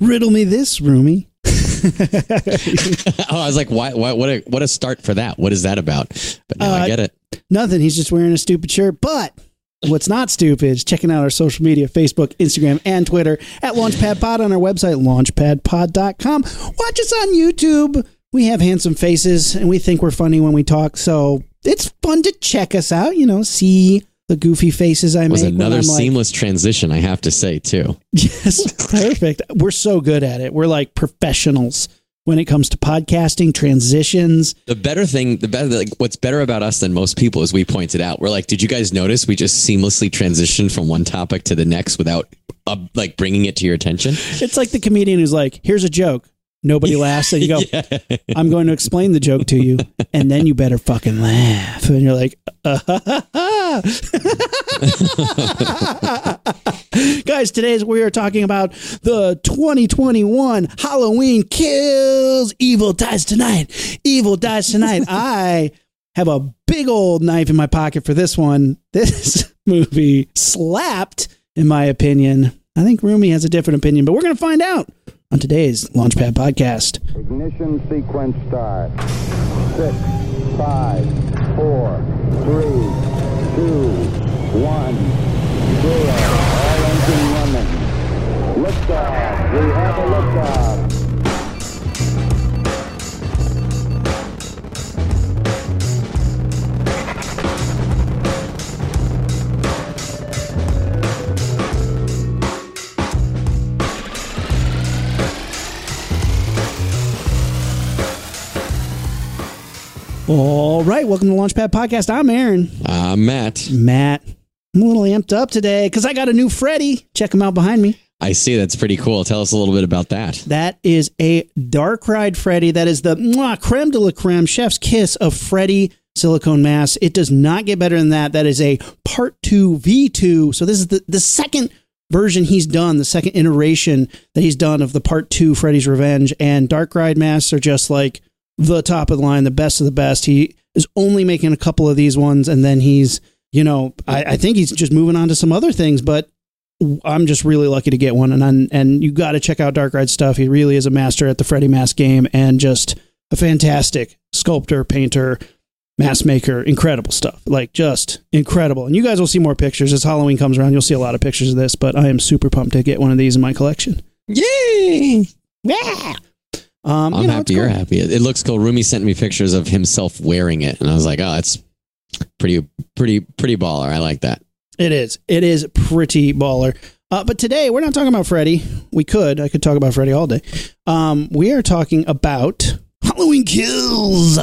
Riddle me this, Roomy. oh, I was like, why, why, what a, what a start for that. What is that about? But now Uh, I get it. Nothing. He's just wearing a stupid shirt. But what's not stupid is checking out our social media Facebook, Instagram, and Twitter at Launchpad Pod on our website, launchpadpod.com. Watch us on YouTube. We have handsome faces and we think we're funny when we talk. So it's fun to check us out, you know, see the goofy faces I was make. when another I'm like, seamless transition, I have to say, too. Yes, perfect. We're so good at it. We're like professionals when it comes to podcasting, transitions. The better thing, the better, like, what's better about us than most people is we pointed out. We're like, did you guys notice we just seamlessly transitioned from one topic to the next without, uh, like, bringing it to your attention? It's like the comedian who's like, here's a joke. Nobody laughs. And you go, I'm going to explain the joke to you. And then you better fucking laugh. And you're like, Guys, today we are talking about the 2021 Halloween Kills. Evil dies tonight. Evil dies tonight. I have a big old knife in my pocket for this one. This movie slapped, in my opinion. I think Rumi has a different opinion, but we're going to find out on today's Launchpad podcast. Ignition sequence start. Six, five, four, three, two, one, zero. All engine running. Liftoff. We have a liftoff. All right, welcome to Launchpad Podcast. I'm Aaron. Uh, Matt, Matt. I'm a little amped up today because I got a new Freddy. Check him out behind me. I see. That's pretty cool. Tell us a little bit about that. That is a Dark Ride Freddy. That is the mwah, creme de la creme, chef's kiss of Freddy silicone mask. It does not get better than that. That is a part two V2. So this is the, the second version he's done, the second iteration that he's done of the part two Freddy's Revenge. And Dark Ride masks are just like the top of the line, the best of the best. He is only making a couple of these ones, and then he's, you know, I, I think he's just moving on to some other things, but I'm just really lucky to get one, and I'm, and you got to check out Dark Ride stuff. He really is a master at the Freddy Mask game, and just a fantastic sculptor, painter, mask maker, incredible stuff. Like just incredible. And you guys will see more pictures as Halloween comes around. You'll see a lot of pictures of this, but I am super pumped to get one of these in my collection. Yay! Yeah. Um, I'm you know, happy it's you're happy. It, it looks cool. Rumi sent me pictures of himself wearing it, and I was like, oh, that's pretty, pretty, pretty baller. I like that. It is. It is pretty baller. Uh, but today we're not talking about Freddy. We could. I could talk about Freddy all day. Um, we are talking about Halloween Kills.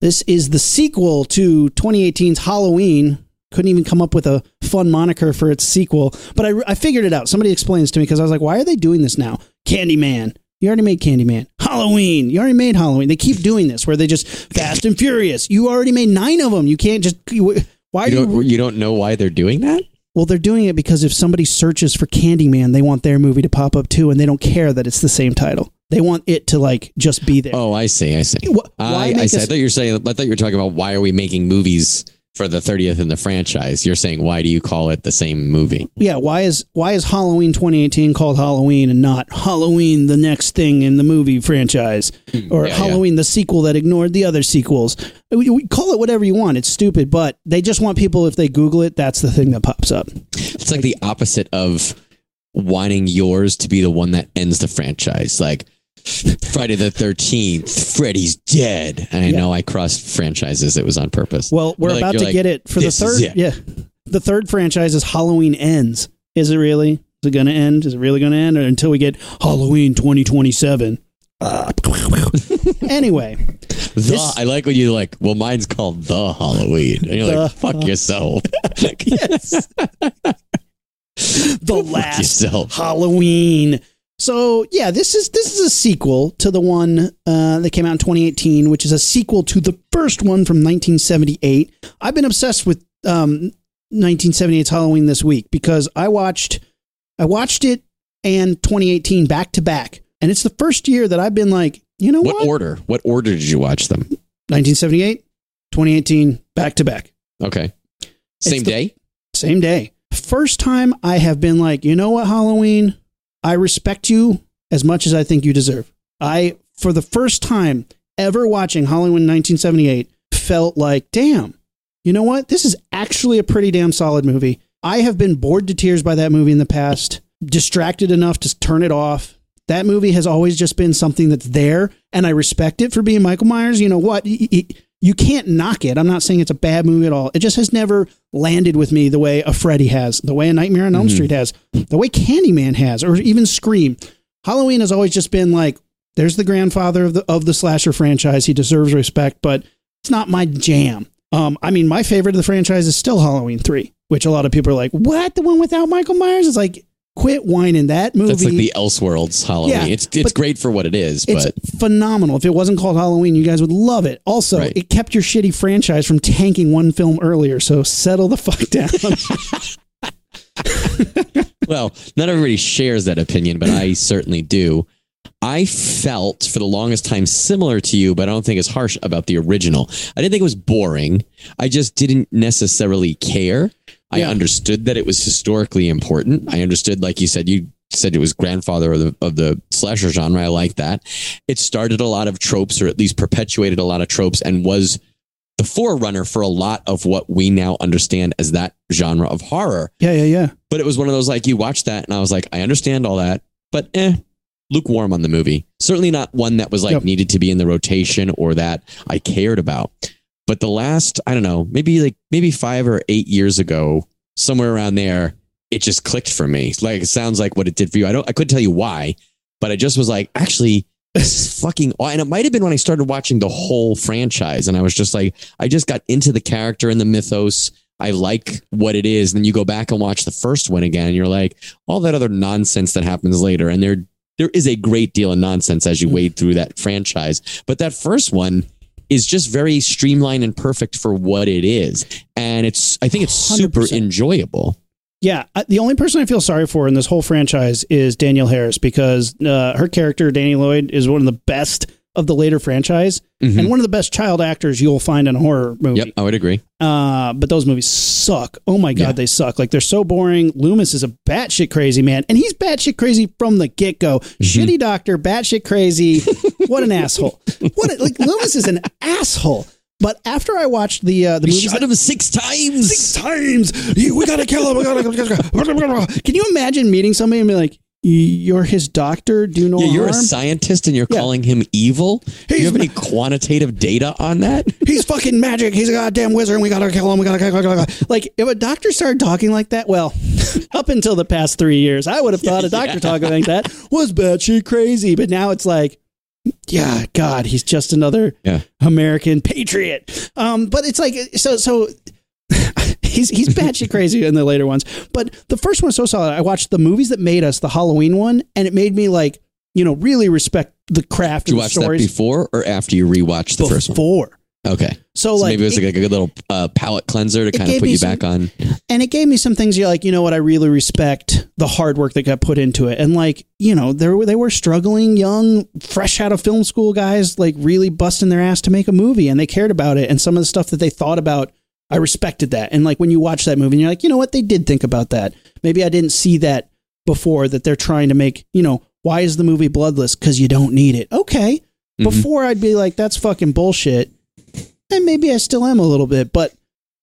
This is the sequel to 2018's Halloween. Couldn't even come up with a fun moniker for its sequel, but I, I figured it out. Somebody explains to me because I was like, why are they doing this now? Candyman. You already made Candyman. Halloween. You already made Halloween. They keep doing this where they just Fast and Furious. You already made nine of them. You can't just. You, why You do you don't, you don't know why they're doing that? well, they're doing it because if somebody searches for Candyman, they want their movie to pop up too, and they don't care that it's the same title. They want it to like just be there. Oh, I see. I see. Wh- why I, I, see. I thought you were saying. I thought you were talking about why are we making movies for the 30th in the franchise? You're saying why do you call it the same movie? Yeah, why is why is Halloween 2018 called Halloween and not Halloween the next thing in the movie franchise or Hmm, yeah, yeah. Halloween the sequel that ignored the other sequels? We, we call it whatever you want. It's stupid, but they just want people if they Google it, that's the thing that pops up. It's like the opposite of wanting yours to be the one that ends the franchise. Like Friday the 13th, Freddy's dead. And I Yeah. know I crossed franchises. It was on purpose. Well, we're Like, about to like, get it for the third. Yeah, the third franchise is Halloween ends. Is it really? Is it going to end? Is it really going to end? Or until we get Halloween 2027? Uh, anyway, The, this- I like when you like, well, mine's called The Halloween. And you're The- like, fuck yourself. yes, the last yourself. Halloween. So yeah, this is this is a sequel to the one uh, that came out in 2018, which is a sequel to the first one from 1978. I've been obsessed with um, 1978's Halloween this week because I watched I watched it and 2018 back to back, and it's the first year that I've been like, you know what? What order? What order did you watch them? 1978, 2018, back to back. Okay. Same the- day? Same day. First time I have been like, you know what, Halloween? I respect you as much as I think you deserve. I, for the first time ever watching Halloween 1978, felt like, damn, you know what? This is actually a pretty damn solid movie. I have been bored to tears by that movie in the past, distracted enough to turn it off. That movie has always just been something that's there, and I respect it for being Michael Myers. You know what? Y- y- You can't knock it. I'm not saying it's a bad movie at all. It just has never landed with me the way a Freddy has, the way a Nightmare on Elm Street has, the way Candyman has, or even Scream. Halloween has always just been like, there's the grandfather of the of the slasher franchise. He deserves respect, but it's not my jam. Um, I mean, my favorite of the franchise is still Halloween three, which a lot of people are like, "What? The one without Michael Myers?" It's like, quit whining. That movie, That's like the Elseworlds Halloween. Yeah, it's it's great for what it is, it's but phenomenal. If it wasn't called Halloween, you guys would love it. Also, Right. it kept your shitty franchise from tanking one film earlier. So settle the fuck down. well, not everybody shares that opinion, but I certainly do. I felt for the longest time similar to you, but I don't think it's harsh about the original. I didn't think it was boring. I just didn't necessarily care. I Yeah. understood that it was historically important. I understood, like you said, you said it was grandfather of the of the slasher genre. I like that. It started a lot of tropes, or at least perpetuated a lot of tropes, and was the forerunner for a lot of what we now understand as that genre of horror yeah, yeah, yeah. but it was one of those like you watched that and I was like, I understand all that, but eh, lukewarm on the movie. Certainly not one that was like Yep. needed to be in the rotation or that I cared about. But the last, I don't know, maybe like maybe five or eight years ago, somewhere around there, it just clicked for me. Like it sounds like what it did for you. I don't, I couldn't tell you why, but I just was like, actually, this is fucking. And it might have been when I started watching the whole franchise, and I was just like, I just got into the character and the mythos. I like what it is. And then you go back and watch the first one again, and you're like, all that other nonsense that happens later. And there, there is a great deal of nonsense as you mm. wade through that franchise. But that first one is just very streamlined and perfect for what it is. And it's, I think it's super 100%. enjoyable. Yeah, the only person I feel sorry for in this whole franchise is Danielle Harris because uh, her character Danny Lloyd is one of the best of the later franchise Mhm. and one of the best child actors you'll find in a horror movie. Yep, I would agree. Uh, but those movies suck. Oh my god, Yeah. they suck. Like they're so boring. Loomis is a batshit crazy man, and he's batshit crazy from the get go. Mm-hmm. Shitty doctor, batshit crazy. what an asshole. What a, like Loomis is an asshole. But after I watched the uh, the We movies, shot him six times. six times. We gotta kill him. We gotta. Can you imagine meeting somebody and be like, "You're his doctor. Do no Yeah, you're a scientist and you're Yeah. calling him evil. Do you have any quantitative data on that? He's fucking magic. He's a goddamn wizard. and We gotta kill him. We gotta kill him. Like if a doctor started talking like that, well, up until the past three years, I would have thought a doctor talking like that was batshit crazy. But now it's like. Yeah, God, he's just another Yeah. American patriot. Um, but it's like so so he's he's batshit crazy in the later ones. But the first one is so solid. I watched the movies that made us, the Halloween one, and it made me like, you know, really respect the craft Did you watch the that before or after you rewatched the first one? before. Okay. So, So like maybe it was it- like a good little uh, palate cleanser to kind of put you some- back on. and it gave me some things you're like, you know what, I really respect the hard work that got put into it. And like, you know, they were they were struggling young, fresh out of film school guys, like really busting their ass to make a movie and they cared about it. And some of the stuff that they thought about, I respected that. And like when you watch that movie and you're like, you know what, they did think about that. Maybe I didn't see that before that they're trying to make, you know, why is the movie bloodless? Because you don't need it. Okay. Mhm. Before I'd be like, that's fucking bullshit. And maybe I still am a little bit, but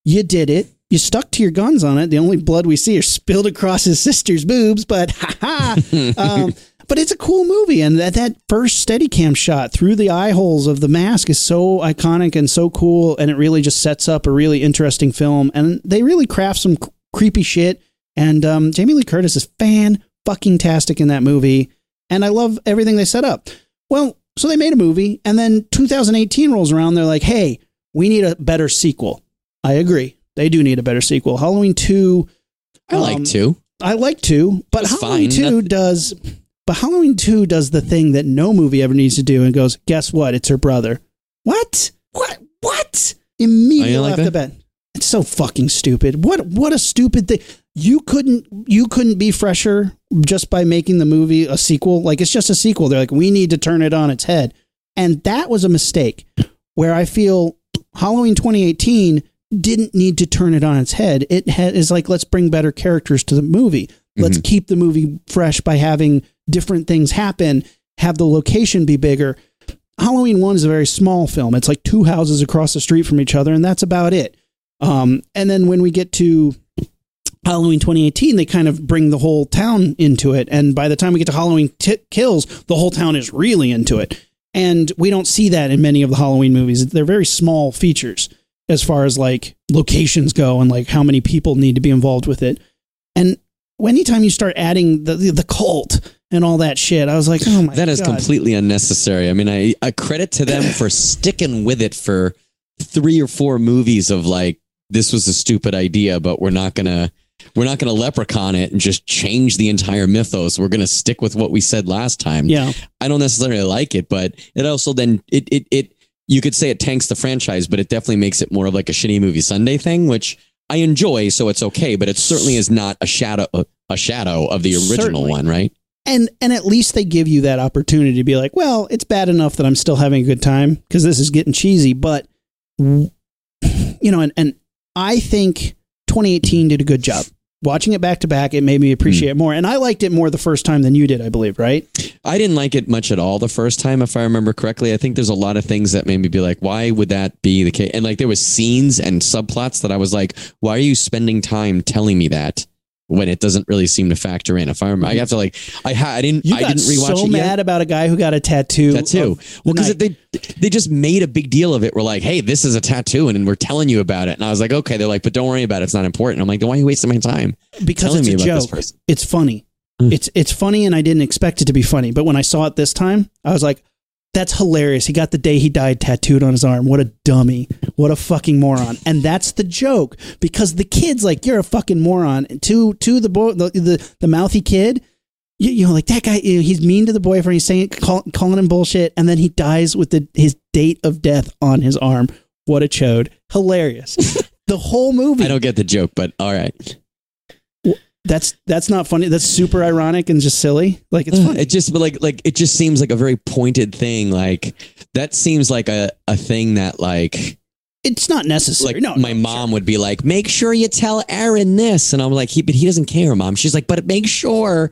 you did it. You stuck to your guns on it. The only blood we see is spilled across his sister's boobs, but ha ha. um, but it's a cool movie, and that that first Steadicam shot through the eye holes of the mask is so iconic and so cool, and it really just sets up a really interesting film. And they really craft some c- creepy shit. And um, Jamie Lee Curtis is fan fucking tastic in that movie, and I love everything they set up. Well, so they made a movie, and then 2018 rolls around. They're like, "Hey, we need a better sequel." I agree. They do need a better sequel. Halloween 2 I Um, like to. I like to, but Halloween fine. 2 Nothing- does but Halloween 2 does the thing that no movie ever needs to do and goes, "Guess what? It's her brother." What? What? What? Immediately like off the that? bat. It's so fucking stupid. What what a stupid thing. You couldn't you couldn't be fresher just by making the movie a sequel. Like it's just a sequel. They're like, "We need to turn it on its head." And that was a mistake where I feel Halloween 2018 didn't need to turn it on its head. It ha- is like, let's bring better characters to the movie. Let's mm-hmm. keep the movie fresh by having different things happen, have the location be bigger. Halloween 1 is a very small film. It's like two houses across the street from each other, and that's about it. Um, and then when we get to Halloween 2018, they kind of bring the whole town into it. And by the time we get to Halloween t- Kills, the whole town is really into it. And we don't see that in many of the Halloween movies. They're very small features as far as like locations go and like how many people need to be involved with it. And anytime you start adding the the, the cult and all that shit, I was like, oh my That is God. completely unnecessary. I mean, I, I credit to them for sticking with it for three or four movies of like, this was a stupid idea, but we're not gonna we're not gonna leprechaun it and just change the entire mythos. We're gonna stick with what we said last time. Yeah. I don't necessarily like it, but it also then it it it you could say it tanks the franchise, but it definitely makes it more of like a shitty movie Sunday thing, which I enjoy, so it's okay. But it certainly is not a shadow a shadow of the original Certainly. one, right? And and at least they give you that opportunity to be like, well, it's bad enough that I'm still having a good time because this is getting cheesy, but you know, and and I think 2018 did a good job. Watching it back to back, it made me appreciate mm. it more, and I liked it more the first time than you did, I believe, right? I didn't like it much at all the first time, if I remember correctly. I think there's a lot of things that made me be like, why would that be the case? And like there was scenes and subplots that I was like, why are you spending time telling me that when it doesn't really seem to factor in? If I remember, I have to like, I ha- I didn't, You I didn't rewatch so it mad yet. about a guy who got a tattoo. Tattoo. Well, because they they just made a big deal of it. We're like, hey, this is a tattoo, and we're telling you about it. And I was like, okay. They're like, but don't worry about it. It's not important. I'm like, then why are you wasting my time because it's me a joke. It's funny. Mm. It's it's funny, and I didn't expect it to be funny. But when I saw it this time, I was like, "That's hilarious." He got the day he died tattooed on his arm. What a dummy! What a fucking moron! And that's the joke because the kid's like, "You're a fucking moron." And to to the boy, the the, the mouthy kid. You, you know, like that guy. You know, he's mean to the boyfriend. He's saying, call, calling him bullshit, and then he dies with the his date of death on his arm. What a chode! Hilarious. the whole movie. I don't get the joke, but all right. That's that's not funny. That's super ironic and just silly. Like it's funny. It just but like like it just seems like a very pointed thing. Like that seems like a, a thing that like It's not necessary. like no, my no, mom would be like, make sure you tell Aaron this, and I'm like, he but he doesn't care, mom. She's like, but make sure.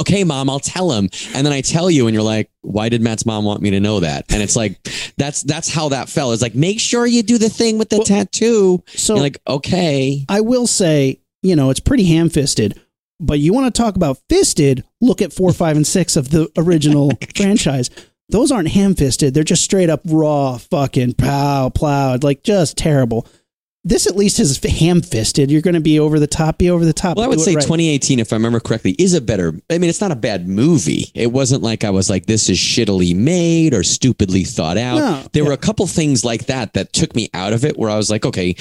Okay, mom, I'll tell him, and then I tell you, and you're like, why did Matt's mom want me to know that? And it's like that's that's how that fell. It's like make sure you do the thing with the Well, tattoo. So you're like, okay, I will say, you know, it's pretty ham fisted. But you want to talk about fisted? Look at four, five, and six of the original franchise. Those aren't ham fisted. They're just straight up raw, fucking pow, plowed, like just terrible. This at least is ham fisted. You're going to be over the top, be over the top. Well, I would say right. 2018, if I remember correctly, is a better. I mean, it's not a bad movie. It wasn't like I was like, this is shittily made or stupidly thought out. No, there yeah. were a couple things like that that took me out of it where I was like, okay,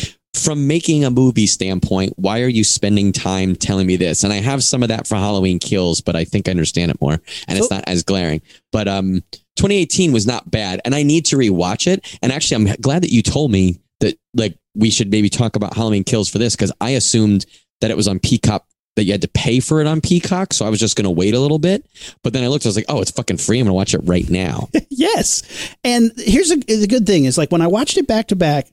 from making a movie standpoint, why are you spending time telling me this? And I have some of that for Halloween Kills, but I think I understand it more and it's not as glaring. But um, 2018 was not bad, and I need to rewatch it. And actually, I'm glad that you told me that like we should maybe talk about Halloween Kills for this because I assumed that it was on Peacock that you had to pay for it on Peacock, so I was just going to wait a little bit. But then I looked, I was like, oh, it's fucking free. I'm going to watch it right now. yes. And here's a, the good thing is like when I watched it back to back,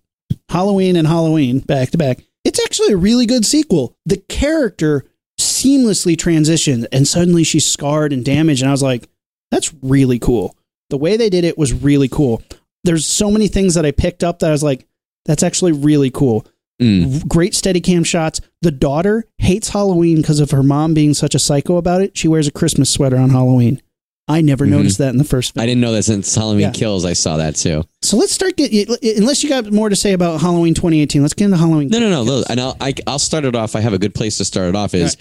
Halloween and Halloween back to back, it's actually a really good sequel. The character seamlessly transitioned and suddenly she's scarred and damaged. And I was like, that's really cool. The way they did it was really cool. There's so many things that I picked up that I was like, that's actually really cool. Mm. Great steady cam shots. The daughter hates Halloween because of her mom being such a psycho about it. She wears a Christmas sweater on Halloween. I never Mhm. noticed that in the first film. I didn't know that since Halloween Yeah. Kills, I saw that too. So let's start get unless you got more to say about Halloween 2018. Let's get into Halloween. No, no, no. Look, and I'll, I, I'll start it off. I have a good place to start it off. Is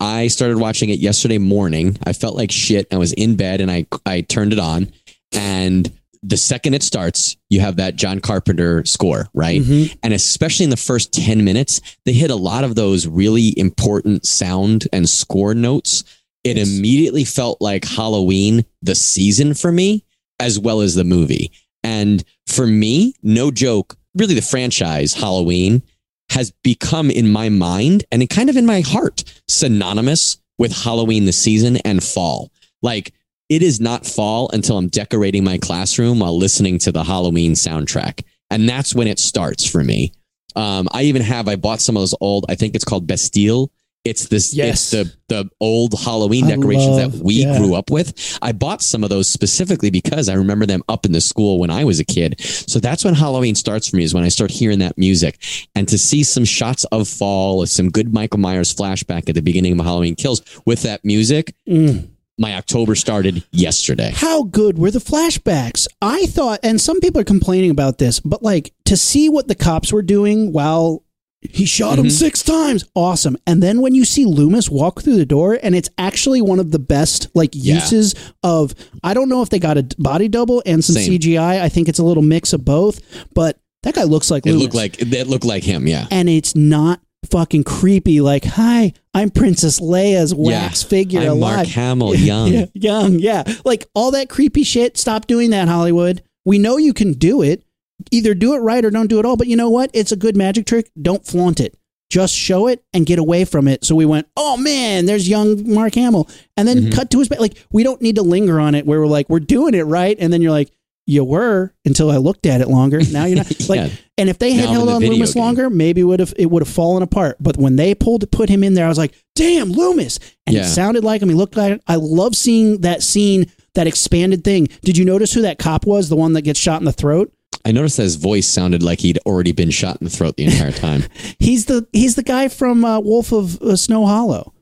I started watching it yesterday morning. I felt like shit. I was in bed and I I turned it on, and the second it starts, you have that John Carpenter score, right? Mhm. And especially in the first ten minutes, they hit a lot of those really important sound and score notes. It immediately felt like Halloween, the season for me, as well as the movie. And for me, no joke, really the franchise Halloween has become in my mind and it kind of in my heart synonymous with Halloween the season and fall. Like it is not fall until I'm decorating my classroom while listening to the Halloween soundtrack. And that's when it starts for me. Um, I even have, I bought some of those old, I think it's called Beistle It's this Yes. it's the the old Halloween decorations love- that we yeah. grew up with. I bought some of those specifically because I remember them up in the school when I was a kid. So that's when Halloween starts for me is when I start hearing that music. And to see some shots of fall, some good Michael Myers flashback at the beginning of Halloween Kills with that music, Mm. my October started yesterday. How good were the flashbacks? I thought, and some people are complaining about this, but like to see what the cops were doing while he shot him Mhm. six times, awesome. And then when you see Loomis walk through the door, and it's actually one of the best like Yeah. uses of. I don't know if they got a body double and some Same. CGI. I think it's a little mix of both, but that guy looks like It Loomis. looked like it looked like him, yeah. and it's not fucking creepy. Like, hi, I'm Princess Leia's wax figure I'm alive. Mark Hamill young. Yeah, young, yeah. Like all that creepy shit. Stop doing that, Hollywood. We know you can do it. Either do it right or don't do it all. But you know what? It's a good magic trick. Don't flaunt it. Just show it and get away from it. So we went, oh man, there's young Mark Hamill, and then Mhm. cut to his back. Like we don't need to linger on it. Where we're like, we're doing it right, and then you're like, you were until I looked at it longer. Now you're not. Like, Yeah. and if they had Now held the on Loomis game. longer, maybe would have it would have fallen apart. But when they pulled to put him in there, I was like, "Damn, Loomis!" And Yeah. it sounded like him. He looked like. I love seeing that scene, that expanded thing. Did you notice who that cop was? The one that gets shot in the throat. I noticed that his voice sounded like he'd already been shot in the throat the entire time. He's the he's the guy from uh, Wolf of uh, Snow Hollow.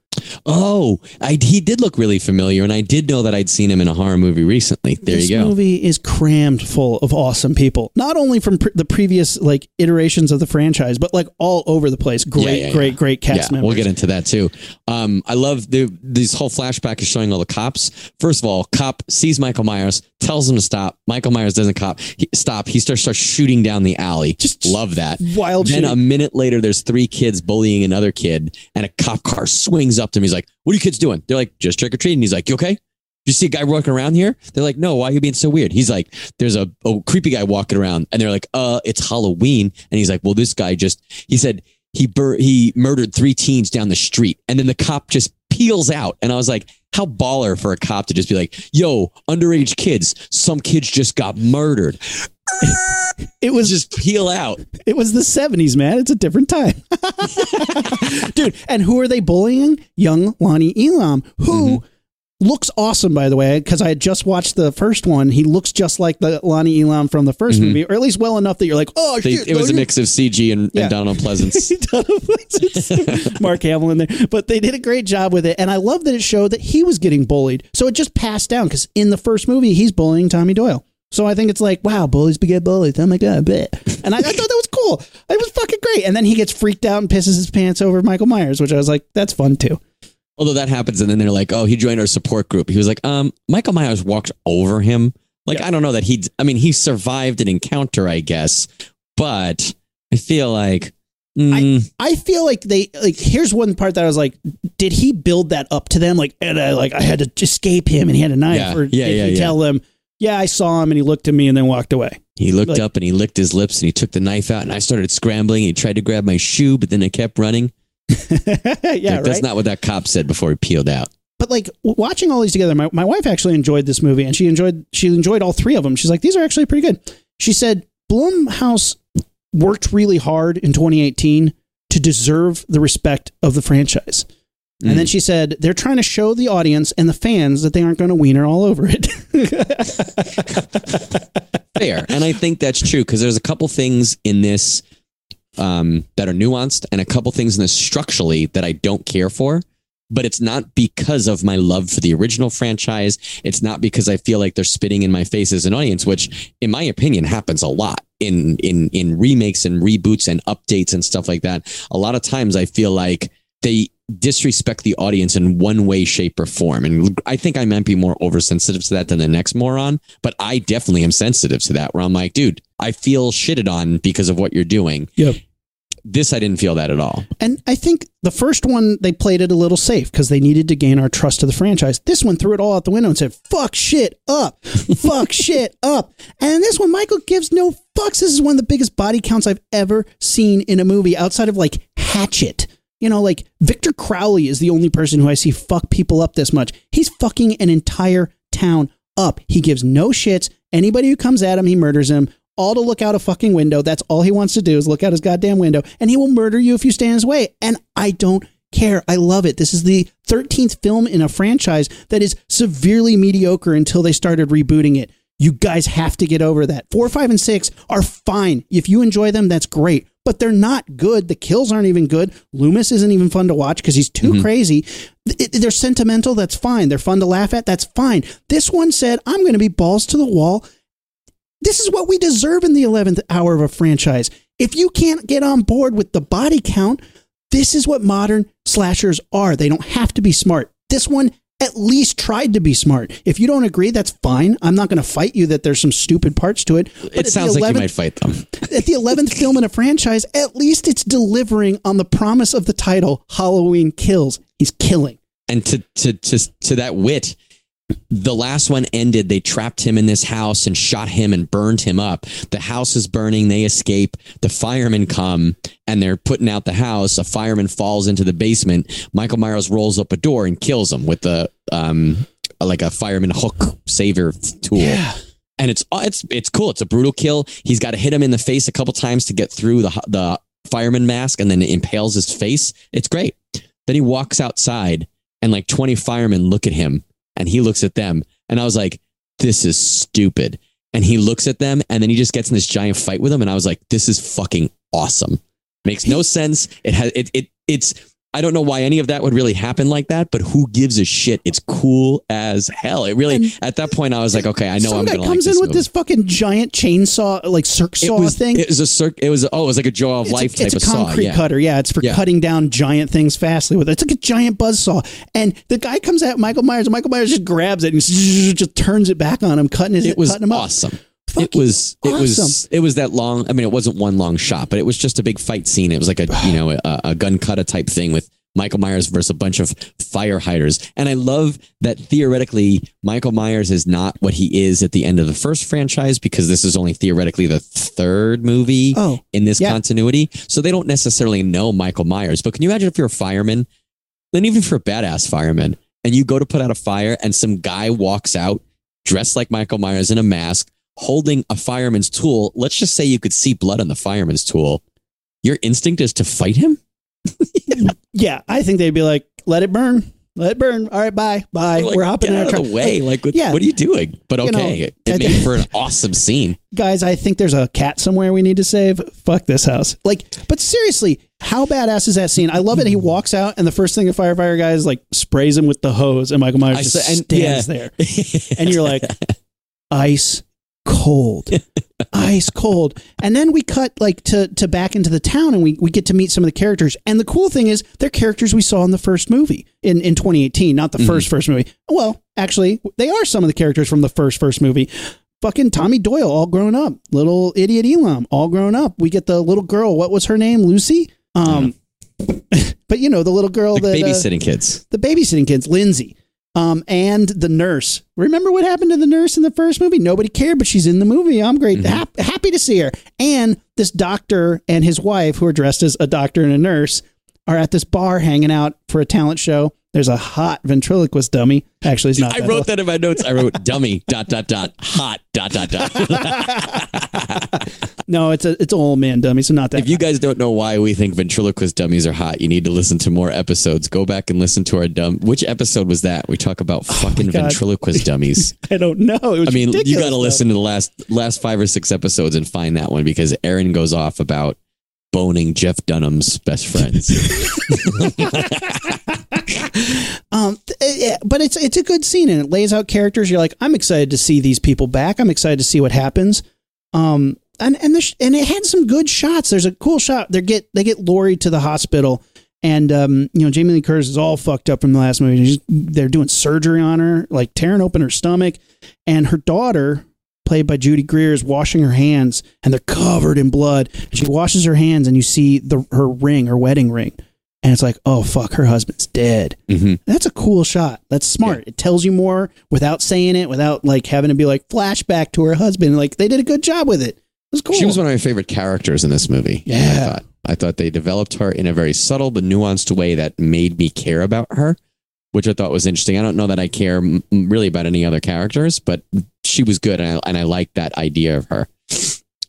Oh, I, he did look really familiar, and I did know that I'd seen him in a horror movie recently. There this you go. This movie is crammed full of awesome people. Not only from pr- the previous like iterations of the franchise, but like all over the place. Great, Yeah, yeah, great, yeah. great cast yeah, members. we'll get into that too. Um, I love the this whole flashback is showing all the cops. First of all, cop sees Michael Myers, tells him to stop. Michael Myers doesn't cop he, stop. He starts starts shooting down the alley. Just love that. Wild Then shit. a minute later, there's three kids bullying another kid, and a cop car swings up to him. He's like, "What are you kids doing?" They're like, "Just trick or treating." He's like, "You okay?" You see a guy walking around here? They're like, no, why are you being so weird? He's like, there's a, a creepy guy walking around, and they're like, uh, it's Halloween, and he's like, well, this guy just, he said he bur- he murdered three teens down the street, and then the cop just peels out, and I was like, how baller for a cop to just be like, yo, underage kids, some kids just got murdered, it was just peel out. It was the 70s, man. It's a different time. Dude, and who are they bullying? Young Lonnie Elam, who Mm-hmm. looks awesome, by the way, because I had just watched the first one. He looks just like the Lonnie Elam from the 1st movie, or at least well enough that you're like, oh, Mm-hmm. They, shit. it was a no, mix of CG and, Yeah. and Donald Pleasence. you- Mark Hamill in there. But they did a great job with it. And I love that it showed that he was getting bullied. So it just passed down because in the first movie, he's bullying Tommy Doyle. So I think it's like, wow, bullies beget bullies. Oh my God. bleh. And I, I thought that was cool. It was fucking great. And then he gets freaked out and pisses his pants over Michael Myers, which I was like, that's fun too. Although that happens, and then they're like, "Oh, he joined our support group." He was like, "Um, Michael Myers walked over him. Like, Yeah. I don't know that he. I mean, he survived an encounter, I guess, but I feel like, mm, I feel like they like. Here's one part that I was like, did he build that up to them? Like, and I like I had to escape him, and he had a knife, Yeah, or yeah, did yeah, he yeah. tell them? Yeah, I saw him, and he looked at me, and then walked away. he looked Like- up and he licked his lips and he took the knife out, and I started scrambling. He tried to grab my shoe, but then I kept running. yeah, Like, right. That's not what that cop said before he peeled out. but like watching all these together, my, my wife actually enjoyed this movie, and she enjoyed she enjoyed all three of them. She's like, these are actually pretty good. She said Blumhouse worked really hard in 2018 to deserve the respect of the franchise. And Mm. then she said they're trying to show the audience and the fans that they aren't going to wiener all over it. fair and i think that's true because there's a couple things in this um, that are nuanced and a couple things in this structurally that i don't care for but it's not because of my love for the original franchise it's not because i feel like they're spitting in my face as an audience which in my opinion happens a lot in in in remakes and reboots and updates and stuff like that a lot of times i feel like they disrespect the audience in one way, shape, or form. And I think I might be more oversensitive to that than the next moron, but I definitely am sensitive to that where I'm like, dude, I feel shitted on because of what you're doing. Yep. This, I didn't feel that at all. And I think the first one they played it a little safe because they needed to gain our trust of the franchise. This one threw it all out the window and said, "Fuck shit up, fuck shit up." And this one, Michael gives no fucks. This is one of the biggest body counts I've ever seen in a movie outside of like Hatchet. You know, like Victor Crowley is the only person who I see fuck people up this much. He's fucking an entire town up. He gives no shits. Anybody who comes at him, he murders him. All to look out a fucking window. That's all he wants to do is look out his goddamn window, and he will murder you if you stand his way. And I don't care. I love it. This is the 13th film in a franchise that is severely mediocre until they started rebooting it. You guys have to get over that. Four, five, and six are fine. If you enjoy them, that's great. But they're not good. The kills aren't even good. Loomis isn't even fun to watch because he's too mm-hmm. crazy. Th- They're sentimental. That's fine. They're fun to laugh at. That's fine. This one said, I'm going to be balls to the wall. This is what we deserve in the 11th hour of a franchise. If you can't get on board with the body count, this is what modern slashers are. They don't have to be smart. This one at least tried to be smart. If you don't agree, that's fine. I'm not going to fight you that there's some stupid parts to it. But It sounds like you might fight them. at the 11th film in a franchise, at least it's delivering on the promise of the title Halloween Kills. He's killing. and to to to to that wit the last one ended they trapped him in this house and shot him and burned him up the house is burning they escape the firemen come and they're putting out the house a fireman falls into the basement michael myers rolls up a door and kills him with the um like a fireman hook saver tool yeah. and it's it's it's cool. It's a brutal kill. He's got to hit him in the face a couple times to get through the the fireman mask, and then it impales his face. It's great. Then he walks outside, and like twenty firemen look at him, and he looks at them, and I was like, "This is stupid." And he looks at them, and then he just gets in this giant fight with them, and I was like, "This is fucking awesome." Makes no sense. It has it it it's. I don't know why any of that would really happen like that, but who gives a shit? It's cool as hell. It really, And- at that point, I was like, okay, I know Some I'm guy going to like comes this in with movie this fucking giant chainsaw, like circ it saw was thing. It was a circ. It was oh, it was like a jaw of it's life a, type it's of a saw. concrete Yeah. cutter. Yeah, it's for Yeah. cutting down giant things fastly with it. It's like a giant buzz saw. And the guy comes at Michael Myers, and Michael Myers just grabs it and just turns it back on him, cutting his It was cutting him up. Awesome. It was. It was. It was that long. I mean, it wasn't one long shot, but it was just a big fight scene. It was like a you know a, a gun kata type thing with Michael Myers versus a bunch of fire hiders. And I love that theoretically Michael Myers is not what he is at the end of the first franchise because this is only theoretically the third movie Oh, in this yeah. continuity. So they don't necessarily know Michael Myers. But can you imagine if you're a fireman, then even if you're a badass fireman, and you go to put out a fire and some guy walks out dressed like Michael Myers in a mask, holding a fireman's tool. Let's just say you could see blood on the fireman's tool. Your instinct is to fight him? yeah. I think they'd be like, "Let it burn, let it burn." All right, bye, bye. Like, We're hopping in out our the way. Like, what, Yeah. what are you doing? But You know, okay, it, it made for an awesome scene. guys, I think there's a cat somewhere we need to save. Fuck this house. Like, but seriously, how badass is that scene? I love it. He walks out, and the first thing the firefighter guy is like sprays him with the hose, and Michael Myers I just saw- and- stands yeah. there, and you're like, ice cold, ice cold. And then we cut like to to back into the town, and we we get to meet some of the characters. And the cool thing is, they're characters we saw in the first movie in in 2018, not the Mm-hmm. first first movie. Well, actually, they are some of the characters from the first first movie fucking Tommy Doyle all grown up. Little idiot Elam all grown up. We get the little girl. What was her name? Lucy. Um, but you know the little girl Like that uh, babysitting kids. the babysitting kids, Lindsay. Um, and the nurse. Remember what happened to the nurse in the first movie? Nobody cared, but she's in the movie. I'm great, Mm-hmm. hap- happy to see her. And this doctor and his wife, who are dressed as a doctor and a nurse, are at this bar hanging out for a talent show. There's a hot ventriloquist dummy. Actually, it's not. I wrote that in my notes. I wrote dummy dot dot dot hot dot dot dot. No, it's a it's an old man dummy, so not that. if you guys don't know why we think ventriloquist dummies are hot, you need to listen to more episodes. Go back and listen to our dumb. Which episode was that? We talk about oh fucking Oh ventriloquist dummies. I don't know. It was I mean, you got to listen to the last last five or six episodes and find that one because Aaron goes off about boning Jeff Dunham's best friends. Um, th- eh, but it's it's a good scene and it lays out characters. You're like, I'm excited to see these people back. I'm excited to see what happens. Um, and and the sh- and it had some good shots. There's a cool shot. They get they get Lori to the hospital, and um, you know Jamie Lee Curtis is all fucked up from the last movie. She's, they're doing surgery on her, like tearing open her stomach, and her daughter. Played by Judy Greer is washing her hands, and they're covered in blood. She washes her hands, and you see the her ring, her wedding ring, and it's like, oh fuck, her husband's dead. Mhm. That's a cool shot. That's smart. It tells you more without saying it, without like having to be like flashback to her husband. Like they did a good job with it. It was cool. She was one of my favorite characters in this movie. Yeah. I thought. I thought they developed her in a very subtle but nuanced way that made me care about her, which I thought was interesting. I don't know that I care m- really about any other characters, but she was good, and I and I liked that idea of her.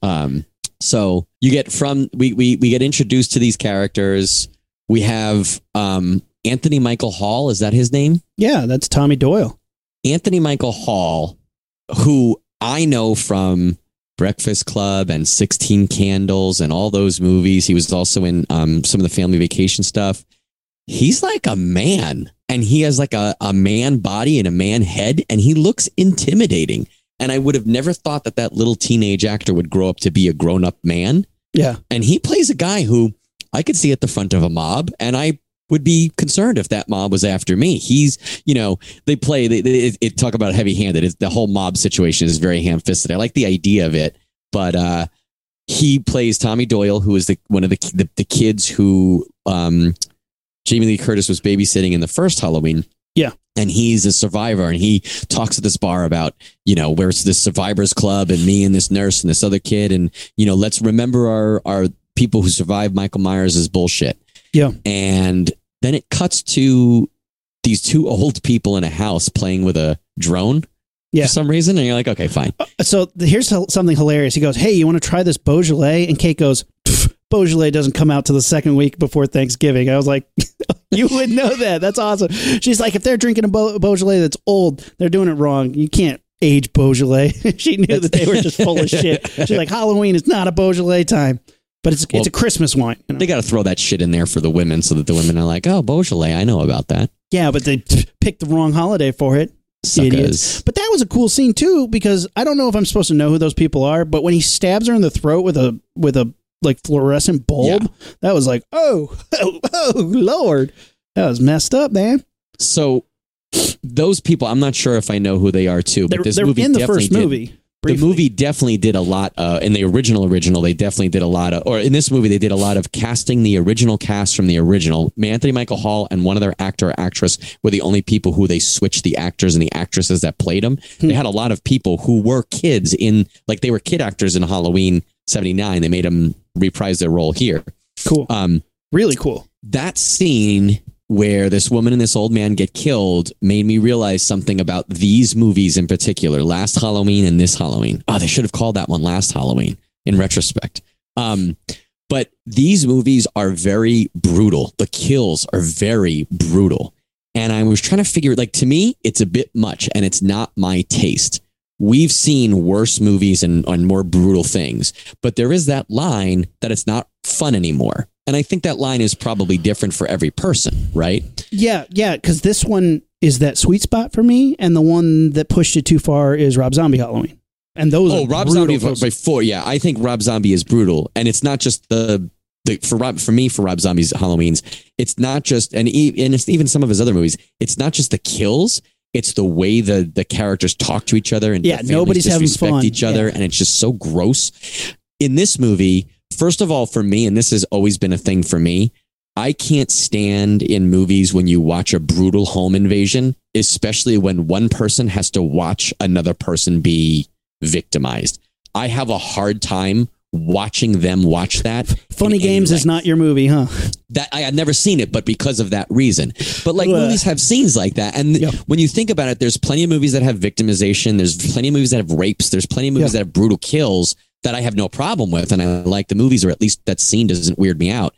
Um, so you get from we we we get introduced to these characters. We have um, Anthony Michael Hall. Is that his name? Yeah, that's Tommy Doyle. Anthony Michael Hall, who I know from Breakfast Club and 16 Candles and all those movies. He was also in um, some of the family vacation stuff. He's like a man and he has like a, a man body and a man head and he looks intimidating. And I would have never thought that that little teenage actor would grow up to be a grown up man. Yeah. And he plays a guy who I could see at the front of a mob and I would be concerned if that mob was after me. He's, you know, they play, they, they it, it talk about heavy handed. The whole mob situation is very ham fisted. I like the idea of it, but, uh, he plays Tommy Doyle, who is the one of the the, the kids who um, Jamie Lee Curtis was babysitting in the first Halloween. Yeah. And he's a survivor and he talks at this bar about, you know, where's this survivors club and me and this nurse and this other kid. And, you know, let's remember our, our people who survived Michael Myers is bullshit. Yeah. And then it cuts to these two old people in a house playing with a drone Yeah. for some reason. And you're like, okay, fine. Uh, so here's something hilarious. He goes, "Hey, you want to try this Beaujolais?" And Kate goes, "Pff, "Beaujolais doesn't come out to the second week before Thanksgiving." I was like, "You would know that. That's awesome." She's like, "If they're drinking a Beaujolais that's old, they're doing it wrong. You can't age Beaujolais." she knew that they were just full of shit. She's like, "Halloween is not a Beaujolais time, but it's Well, it's a Christmas wine." you know? They got to throw that shit in there for the women so that the women are like, oh, Beaujolais, I know about that. yeah, but they picked the wrong holiday for it. Idiots. But that was a cool scene too because I don't know if I'm supposed to know who those people are, but when he stabs her in the throat with a with a like fluorescent bulb, that was like, oh, oh, oh, lord, that was messed up, man. So those people, I'm not sure if I know who they are too, but They're, this they're movie in the definitely first did- movie. The movie definitely did a lot. Uh, in the original original, they definitely did a lot of, or in this movie, they did a lot of casting the original cast from the original. Anthony Michael Hall and one other actor or actress were the only people who they switched the actors and the actresses that played them. Hmm. They had a lot of people who were kids in, like they were kid actors in Halloween '79. They made him reprise their role here. cool, Um, really cool. that scene where this woman and this old man get killed made me realize something about these movies in particular last halloween and this halloween oh they should have called that one last halloween in retrospect um but these movies are very brutal the kills are very brutal and i was trying to figure like to me it's a bit much and it's not my taste we've seen worse movies and, and more brutal things but there is that line that it's not fun anymore and i think that line is probably different for every person right Yeah, yeah, because this one is that sweet spot for me, and the one that pushed it too far is Rob Zombie Halloween, and those. oh are rob zombie films. before yeah i think rob zombie is brutal and it's not just the the, for Rob, for me, for Rob Zombie's Halloween's, it's not just and, e- and it's even some of his other movies. It's not just the kills; it's the way the the characters talk to each other and Yeah, nobody's having disrespect fun. each other, Yeah. and it's just so gross. In this movie, first of all, for me, and this has always been a thing for me, I can't stand in movies when you watch a brutal home invasion, especially when one person has to watch another person be victimized. I have a hard time watching them watch that. Funny Games is not your movie, huh? that I had never seen it, but because of that reason. But like Ugh. movies have scenes like that, and Yeah. when you think about it, there's plenty of movies that have victimization. There's plenty of movies that have rapes. There's plenty of movies Yeah. that have brutal kills that I have no problem with, and I like the movies, or at least that scene doesn't weird me out.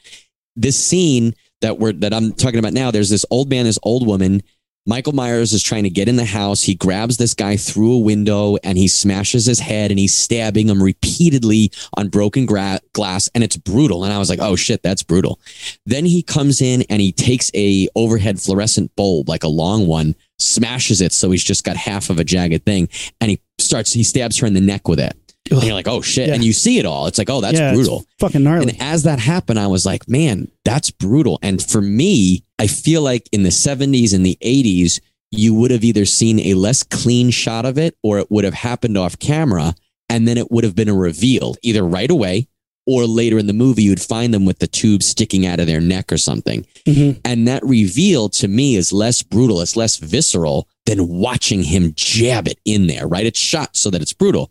This scene that we're that I'm talking about now, there's this old man, this old woman. Michael Myers is trying to get in the house. He grabs this guy through a window and he smashes his head and he's stabbing him repeatedly on broken gra- glass and it's brutal. And I was like, oh shit, that's brutal. Then he comes in and he takes a overhead fluorescent bulb, like a long one, smashes it so he's just got half of a jagged thing, and he starts he stabs her in the neck with it. And you're like, oh shit. Yeah. And you see it all. It's like, oh, that's yeah, brutal. fucking gnarly. And as that happened, I was like, man, that's brutal. And for me, I feel like in the 70s and the 80s, you would have either seen a less clean shot of it or it would have happened off camera. And then it would have been a reveal either right away or later in the movie, you'd find them with the tube sticking out of their neck or something. Mhm. And that reveal to me is less brutal, it's less visceral than watching him jab it in there, right? It's shot so that it's brutal.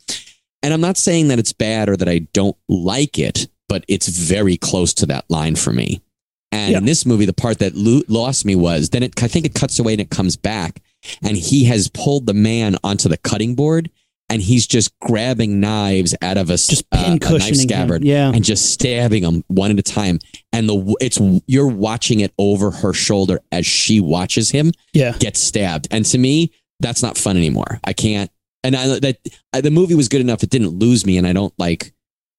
And I'm not saying that it's bad or that I don't like it, but it's very close to that line for me. And Yeah. in this movie, the part that lo- lost me was then it, I think it cuts away and it comes back, and he has pulled the man onto the cutting board, and he's just grabbing knives out of a, Just uh, a pin knife him. scabbard Yeah. and just stabbing them one at a time. And the it's you're watching it over her shoulder as she watches him Yeah. get stabbed. And to me, that's not fun anymore. I can't. And I, that I, the movie was good enough; it didn't lose me, and I don't like.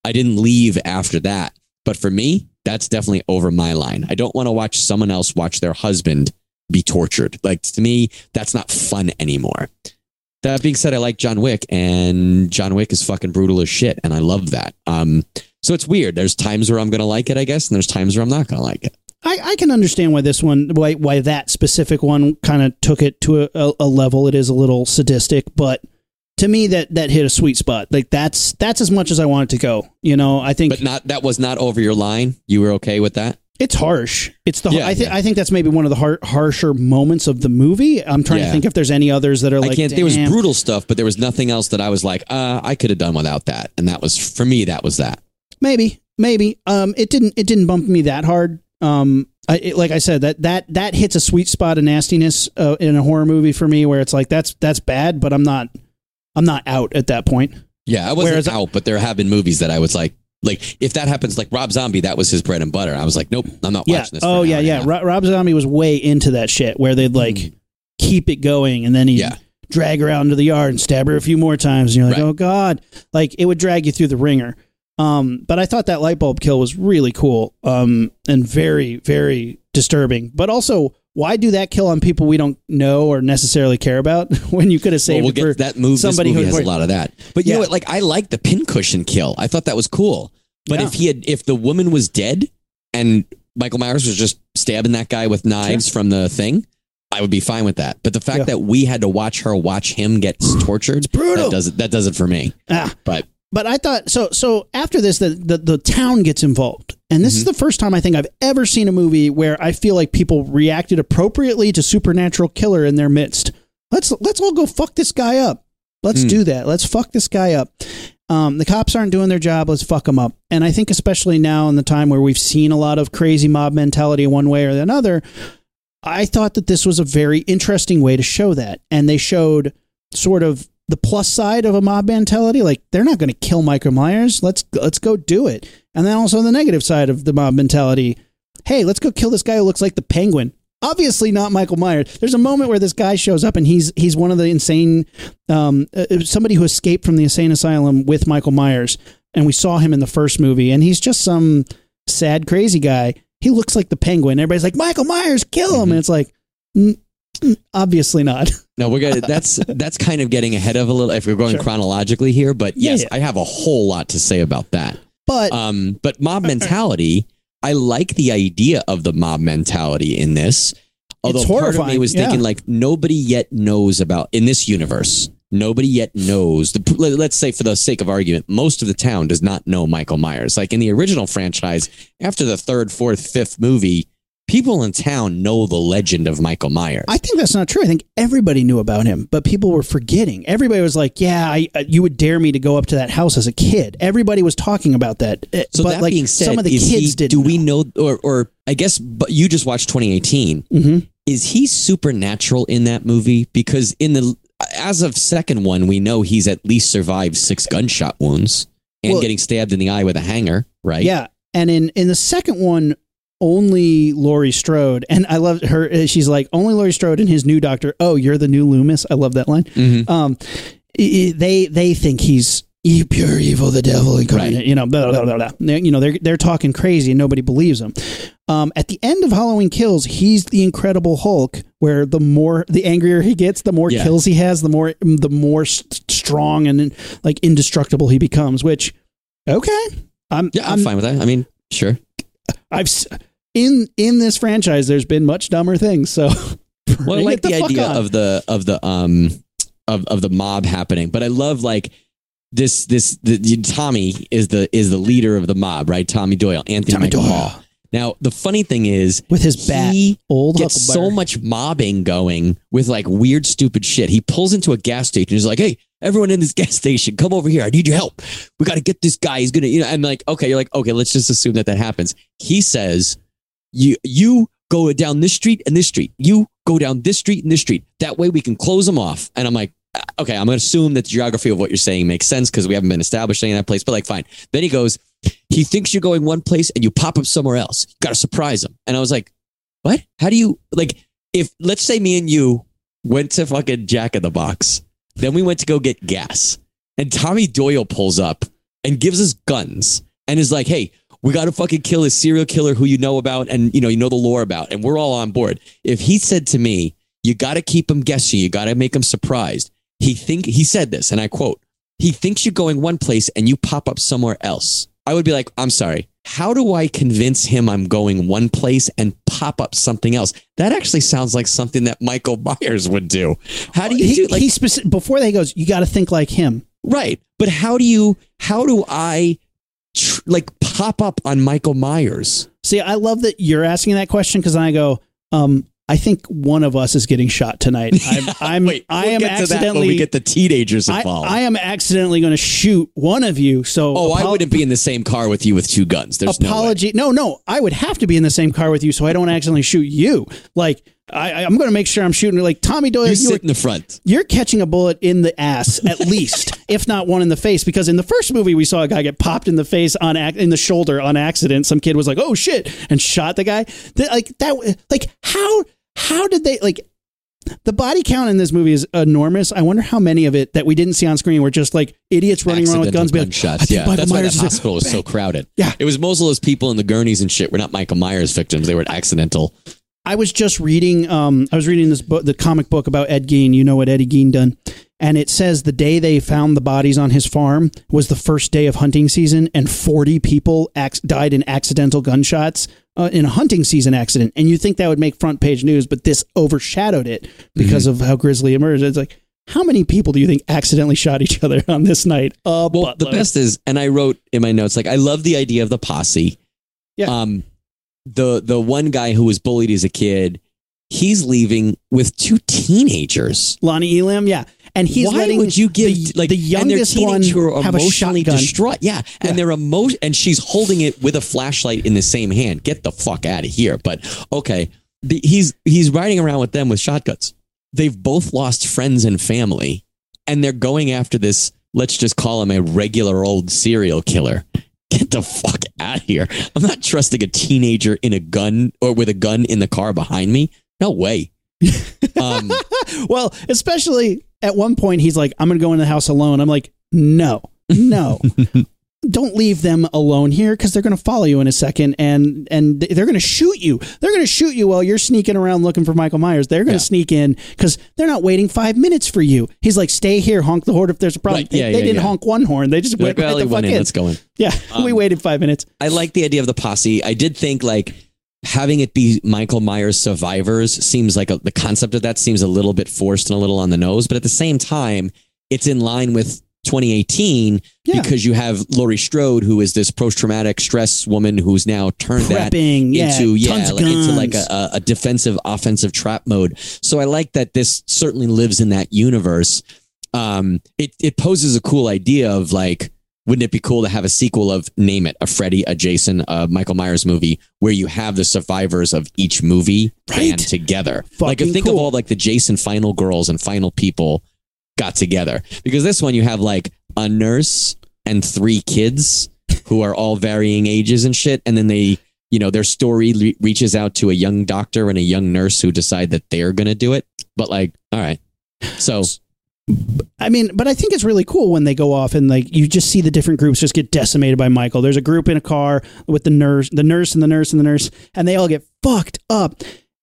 I didn't leave after that. But for me, that's definitely over my line. I don't want to watch someone else watch their husband be tortured. Like to me, that's not fun anymore. That being said, I like John Wick, and John Wick is fucking brutal as shit, and I love that. Um, so it's weird. There's times where I'm gonna like it, I guess, and there's times where I'm not gonna like it. I, I can understand why this one, why why that specific one kind of took it to a, a, a level. It is a little sadistic, but to me, that that hit a sweet spot. Like that's that's as much as I wanted to go. You know, I think But not that was not over your line. You were okay with that? it's harsh. It's the Yeah, I think yeah. I think that's maybe one of the har- harsher moments of the movie. I'm trying to think if there's any others that are like I can't. There was brutal stuff, but there was nothing else that I was like, uh, I could have done without that. And that was for me. That was that. Maybe, maybe. Um, it didn't. It didn't bump me that hard. Um, I, it, like I said, that that that hits a sweet spot of nastiness uh, in a horror movie for me, where it's like that's that's bad, but I'm not, I'm not out at that point. Yeah, I wasn't Whereas- out, but there have been movies that I was like, like if that happens, like Rob Zombie, that was his bread and butter. I was like, nope, I'm not Yeah. watching this. Oh yeah, hour and a yeah. half. Ro- Rob Zombie was way into that shit, where they'd like Mhm. keep it going, and then he Yeah. drag her out into the yard and stab her a few more times, and you're like, Right. oh god, like it would drag you through the ringer. Um, but I thought that light bulb kill was really cool, um, and very, very disturbing. But also, why do that kill on people we don't know or necessarily care about when you could have Well, saved we'll get for that move. somebody this who has a lot of that. But you Yeah. know what? Like I like the pincushion kill. I thought that was cool. But Yeah. if he had, if the woman was dead and Michael Myers was just stabbing that guy with knives from the thing, I would be fine with that. But the fact that we had to watch her watch him get tortured, it's brutal. that does it. That does it for me. Ah. But But I thought so. So after this, the the, the town gets involved, and this is Mm-hmm. the first time I think I've ever seen a movie where I feel like people reacted appropriately to supernatural killer in their midst. Let's let's all go fuck this guy up. Let's Hmm. do that. Let's fuck this guy up. Um, the cops aren't doing their job. Let's fuck them up. And I think especially now in the time where we've seen a lot of crazy mob mentality one way or another, I thought that this was a very interesting way to show that. And they showed sort of the plus side of a mob mentality. Like they're not going to kill Michael Myers. Let's let's go do it. And then also the negative side of the mob mentality. Hey, let's go kill this guy who looks like the penguin. Obviously not Michael Myers. There's a moment where this guy shows up and he's he's one of the insane um, uh, somebody who escaped from the insane asylum with Michael Myers, and we saw him in the first movie, and he's just some sad crazy guy. He looks like the penguin. Everybody's like Michael Myers, kill him, and it's like obviously not. no, we're gonna. That's that's kind of getting ahead of a little. If we're going Sure. chronologically here, but yes, yeah. I have a whole lot to say about that. But Um, but mob mentality, I like the idea of the mob mentality in this. Although part of me horrifying, was yeah. thinking like nobody yet knows about in this universe. Nobody yet knows. The, let's say, for the sake of argument, most of the town does not know Michael Myers. Like in the original franchise, after the third, fourth, fifth movie, people in town know the legend of Michael Myers. I think that's not true. I think everybody knew about him, but people were forgetting. Everybody was like, "Yeah, I, uh, you would dare me to go up to that house as a kid." Everybody was talking about that. Uh, so but that like being said, some of the kids he, didn't. do we know, or, or I guess, but you just watched 2018. hmm is he supernatural in that movie? Because in the as of second one, we know he's at least survived six gunshot wounds and Well- getting stabbed in the eye with a hanger, right? Yeah, and in in the second one, only Laurie Strode, and I love her. uh, She's like only Laurie Strode and his new doctor. Oh, you're the new Loomis. I love that line. Mhm. Um, they they think he's pure evil, the devil incarnate. Right. You know, blah, blah, blah, blah. They're- you know they're they're talking crazy and nobody believes them. Um, at the end of Halloween Kills, he's the Incredible Hulk. Where the more the angrier he gets, the more Yeah. kills he has, the more the more st- strong and like indestructible he becomes. Which, okay, I'm Yeah, I'm, fine with that. I mean, sure. I've in in this franchise. There's been much dumber things. So, Well, I like it the, idea on. of the of the um of of the mob happening, but I love like this this the, Tommy is the is the leader of the mob, right? Tommy Doyle, Anthony Tommy Michael Doyle. Hall. Now, the funny thing is, with his bat, he old gets so much mobbing going with like weird, stupid shit. He pulls into a gas station. He's like, "Hey, everyone in this gas station, come over here. I need your help. We got to get this guy. He's gonna, you know." I'm like, "Okay." You're like, "Okay." Let's just assume that that happens. He says, "You, you go down this street and this street. You go down this street and this street. That way we can close them off." And I'm like, uh, okay, I'm going to assume that the geography of what you're saying makes sense because we haven't been established in that place. But like, fine. Then he goes, he thinks you're going one place and you pop up somewhere else. You got to surprise him. And I was like, what? How do you like? If let's say me and you went to fucking Jack in the Box, then we went to go get gas, and Tommy Doyle pulls up and gives us guns and is like, hey. We got to fucking kill this serial killer who you know about and you know you know the lore about, and we're all on board. If he said to me, "You got to keep him guessing, you got to make him surprised," he think he said this, and I quote: "He thinks you're going one place and you pop up somewhere else." I would be like, "I'm sorry, how do I convince him I'm going one place and pop up something else? That actually sounds like something that Michael Myers would do. How do you he, do like he speci- before they goes, you got to think like him. right? But how do you how do I like pop up on Michael Myers? See, I love that you're asking that question because I go, um, I think one of us is getting shot tonight. I'm, I'm Wait, I we'll am get to that when accidentally. we get the teenagers involved. I am accidentally going to shoot one of you. So oh, I wouldn't be in the same car with you with two guns. There's no apology. No, no, I would have to be in the same car with you, so I don't accidentally shoot you. Like I, I'm going to make sure I'm shooting like Tommy Doyle. You You sit were, in the front. you're catching a bullet in the ass at least, if not one in the face. Because in the first movie, we saw a guy get popped in the face on in the shoulder on accident. Some kid was like, "Oh shit!" and shot the guy. Th- like that. Like how how did they like? The body count in this movie is enormous. I wonder how many of it that we didn't see on screen were just like idiots running around with guns. Accidental being like. Yeah, Michael that's why Myers that is hospital was so crowded. Yeah. it was most of those people in the gurneys and shit were not Michael Myers victims. They were accidental. I was just reading. Um, I was reading this book, the comic book about Ed Gein. You know what Eddie Gein done, and it says the day they found the bodies on his farm was the first day of hunting season, and forty people ac- died in accidental gunshots uh, in a hunting season accident. And you think that would make front page news, but this overshadowed it because of how grisly it emerged. It's like. How many people do you think accidentally shot each other on this night? A Well, the best is, and I wrote in my notes, like I love the idea of the posse. Yeah. Um, the the one guy who was bullied as a kid, he's leaving with two teenagers. Lonnie Elam, yeah, and he's Why letting would you give the, like the youngest one who are have a emotionally shotgun? distraught? Yeah, and Yeah. they're emo and she's holding it with a flashlight in the same hand. Get the fuck out of here! But okay, the, he's he's riding around with them with shotguns. They've both lost friends and family, and they're going after this. Let's just call him a regular old serial killer. Get the fuck out of here! I'm not trusting a teenager in a gun or with a gun in the car behind me. No way. Um, Well, especially at one point, he's like, I'm going to go in the house alone. I'm like, no, no. Don't leave them alone here because they're going to follow you in a second and and they're going to shoot you. They're going to shoot you while you're sneaking around looking for Michael Myers. They're going to Yeah. sneak in because they're not waiting five minutes for you. He's like, stay here, honk the horn if there's a problem. Right, They, yeah, they yeah, didn't yeah. honk one horn. They just like, went right well, the he fuck in. in. Let's go in. Yeah, we Um, waited five minutes. I like the idea of the posse. I did think like having it be Michael Myers survivors seems like a, the concept of that seems a little bit forced and a little on the nose, but at the same time, it's in line with 2018 Yeah. because you have Laurie Strode, who is this post-traumatic stress woman who's now turned that Prepping, yeah, into yeah, of like, into like a, a- defensive offensive trap mode. So I like that this certainly lives in that universe. Um, it it poses a cool idea of like, wouldn't it be cool to have a sequel of name it a Freddy, a Jason, a Michael Myers movie where you have the survivors of each movie band Right. together? like, Fucking think of all like the Jason final girls and final people got together because this one you have like a nurse and three kids who are all varying ages and shit and then they you know their story reaches out to a young doctor and a young nurse who decide that they're gonna do it but like all right so I mean, but I think it's really cool when they go off and like you just see the different groups just get decimated by Michael. There's a group in a car with the nurse, the nurse and the nurse and the nurse, and they all get fucked up.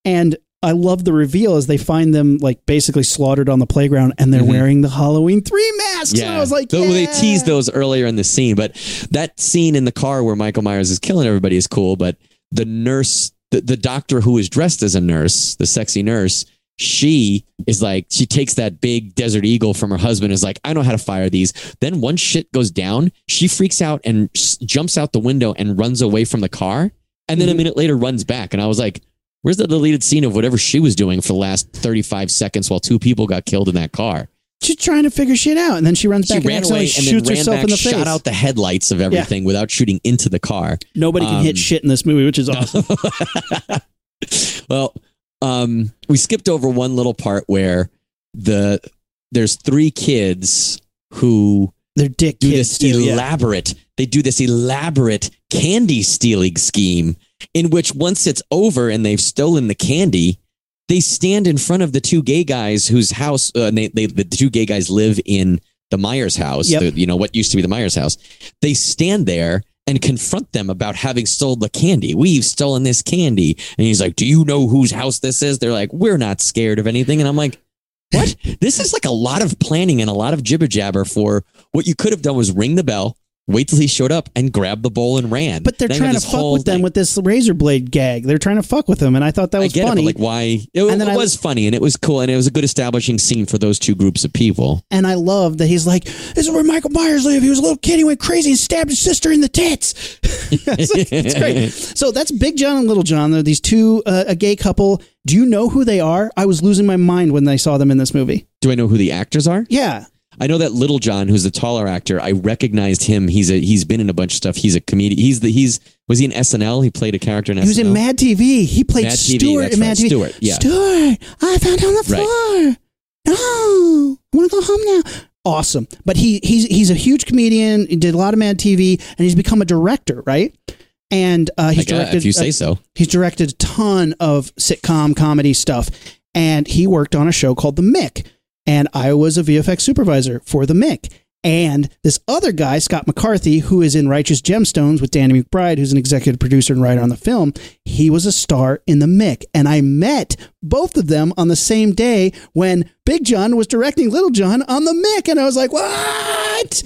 And I love the reveal as they find them like basically slaughtered on the playground and they're Mhm. wearing the Halloween three masks. And I was like, Though they teased those earlier in the scene, but that scene in the car where Michael Myers is killing everybody is cool. But the nurse, the, the doctor who is dressed as a nurse, the sexy nurse, she is like, she takes that big desert eagle from her husband, is like, I know how to fire these. Then once shit goes down, she freaks out and s- jumps out the window and runs away from the car. And then a Mhm. minute later runs back. And I was like, Where's the deleted scene of whatever she was doing for the last 35 seconds while two people got killed in that car? She's trying to figure shit out, and then she runs She back and ran accidentally away and shoots ran herself back, in the face. shot out the headlights of everything without shooting into the car. Nobody can um, hit shit in this movie, which is awesome. well, um, we skipped over one little part where the there's three kids who They're dick do kids this too. yeah. elaborate they do this elaborate candy stealing scheme in which once it's over and they've stolen the candy they stand in front of the two gay guys whose house uh, they, they the two gay guys live in the Myers house Yep. the, you know what used to be the Myers house they stand there and confront them about having stolen the candy. We've stolen this candy. And he's like, Do you know whose house this is? They're like, We're not scared of anything. And I'm like, What? this is like a lot of planning and a lot of jibber jabber for what you could have done was ring the bell, wait till he showed up and grabbed the bowl and ran. But they're Then trying to fuck with them thing. with this razor blade gag. They're trying to fuck with them, and I thought that was funny. it, like why? It, And it I- was funny and it was cool and it was a good establishing scene for those two groups of people. and I love that he's like, "This is where Michael Myers lived. He was a little kid. He went crazy and stabbed his sister in the tits." it's, like- it's great. So that's Big John and Little John. They're these two, uh, a gay couple. Do you know who they are? I was losing my mind when I saw them in this movie. Do I know who the actors are? Yeah, I know that Little John, who's the taller actor, I recognized him. He's a he's been in a bunch of stuff. He's a comedian. He's the he's was he in SNL? He played a character in SNL. he was in Mad TV. He played Mad TV, Stuart that's in Mad right, TV. Stuart, yeah. Stuart, I found on the Right. floor. No, I want to go home now. Awesome, but he he's he's a huge comedian. He did a lot of Mad TV, and he's become a director, right? And uh, he's Like, uh, directed. if you say uh, so. He's directed a ton of sitcom comedy stuff, and he worked on a show called The Mick. And I was a VFX supervisor for The Mick. And this other guy, Scott MacArthur, who is in Righteous Gemstones with Danny McBride, who's an executive producer and writer on the film, he was a star in The Mick. And I met both of them on the same day when Big John was directing Little John on The Mick. And I was like, what?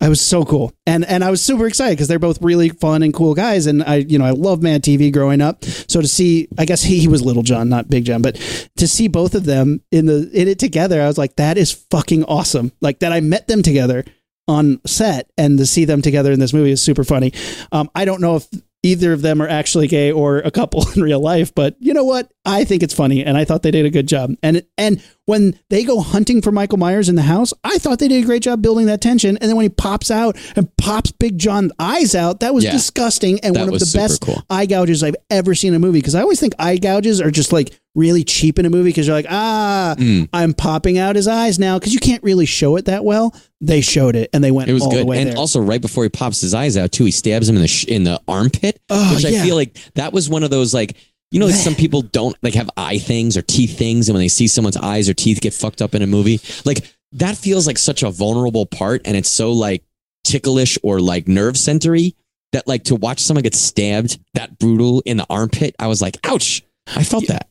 I was so cool, and and I was super excited because they're both really fun and cool guys, and I you know I love Mad TV growing up. So to see, I guess he, he was Little John, not Big John, but to see both of them in the in it together, I was like, that is fucking awesome. Like that, I met them together on set, and to see them together in this movie is super funny. Um, I don't know if either of them are actually gay or a couple in real life, but you know what? I think it's funny, and I thought they did a good job. And and when they go hunting for Michael Myers in the house, I thought they did a great job building that tension. And then when he pops out and pops Big John's eyes out, that was Yeah. disgusting and one of the best cool. eye gouges I've ever seen in a movie. Because I always think eye gouges are just like really cheap in a movie because you're like, ah, Mm. I'm popping out his eyes now because you can't really show it that well. They showed it and they went It was all the good, way and there. also right before he pops his eyes out too, he stabs him in the sh- in the armpit, Oh, which I yeah. feel like that was one of those like you know like some people don't like have eye things or teeth things, and when they see someone's eyes or teeth get fucked up in a movie, like that feels like such a vulnerable part, and it's so like ticklish or like nerve centery that like to watch someone get stabbed that brutal in the armpit, I was like, ouch. I felt that.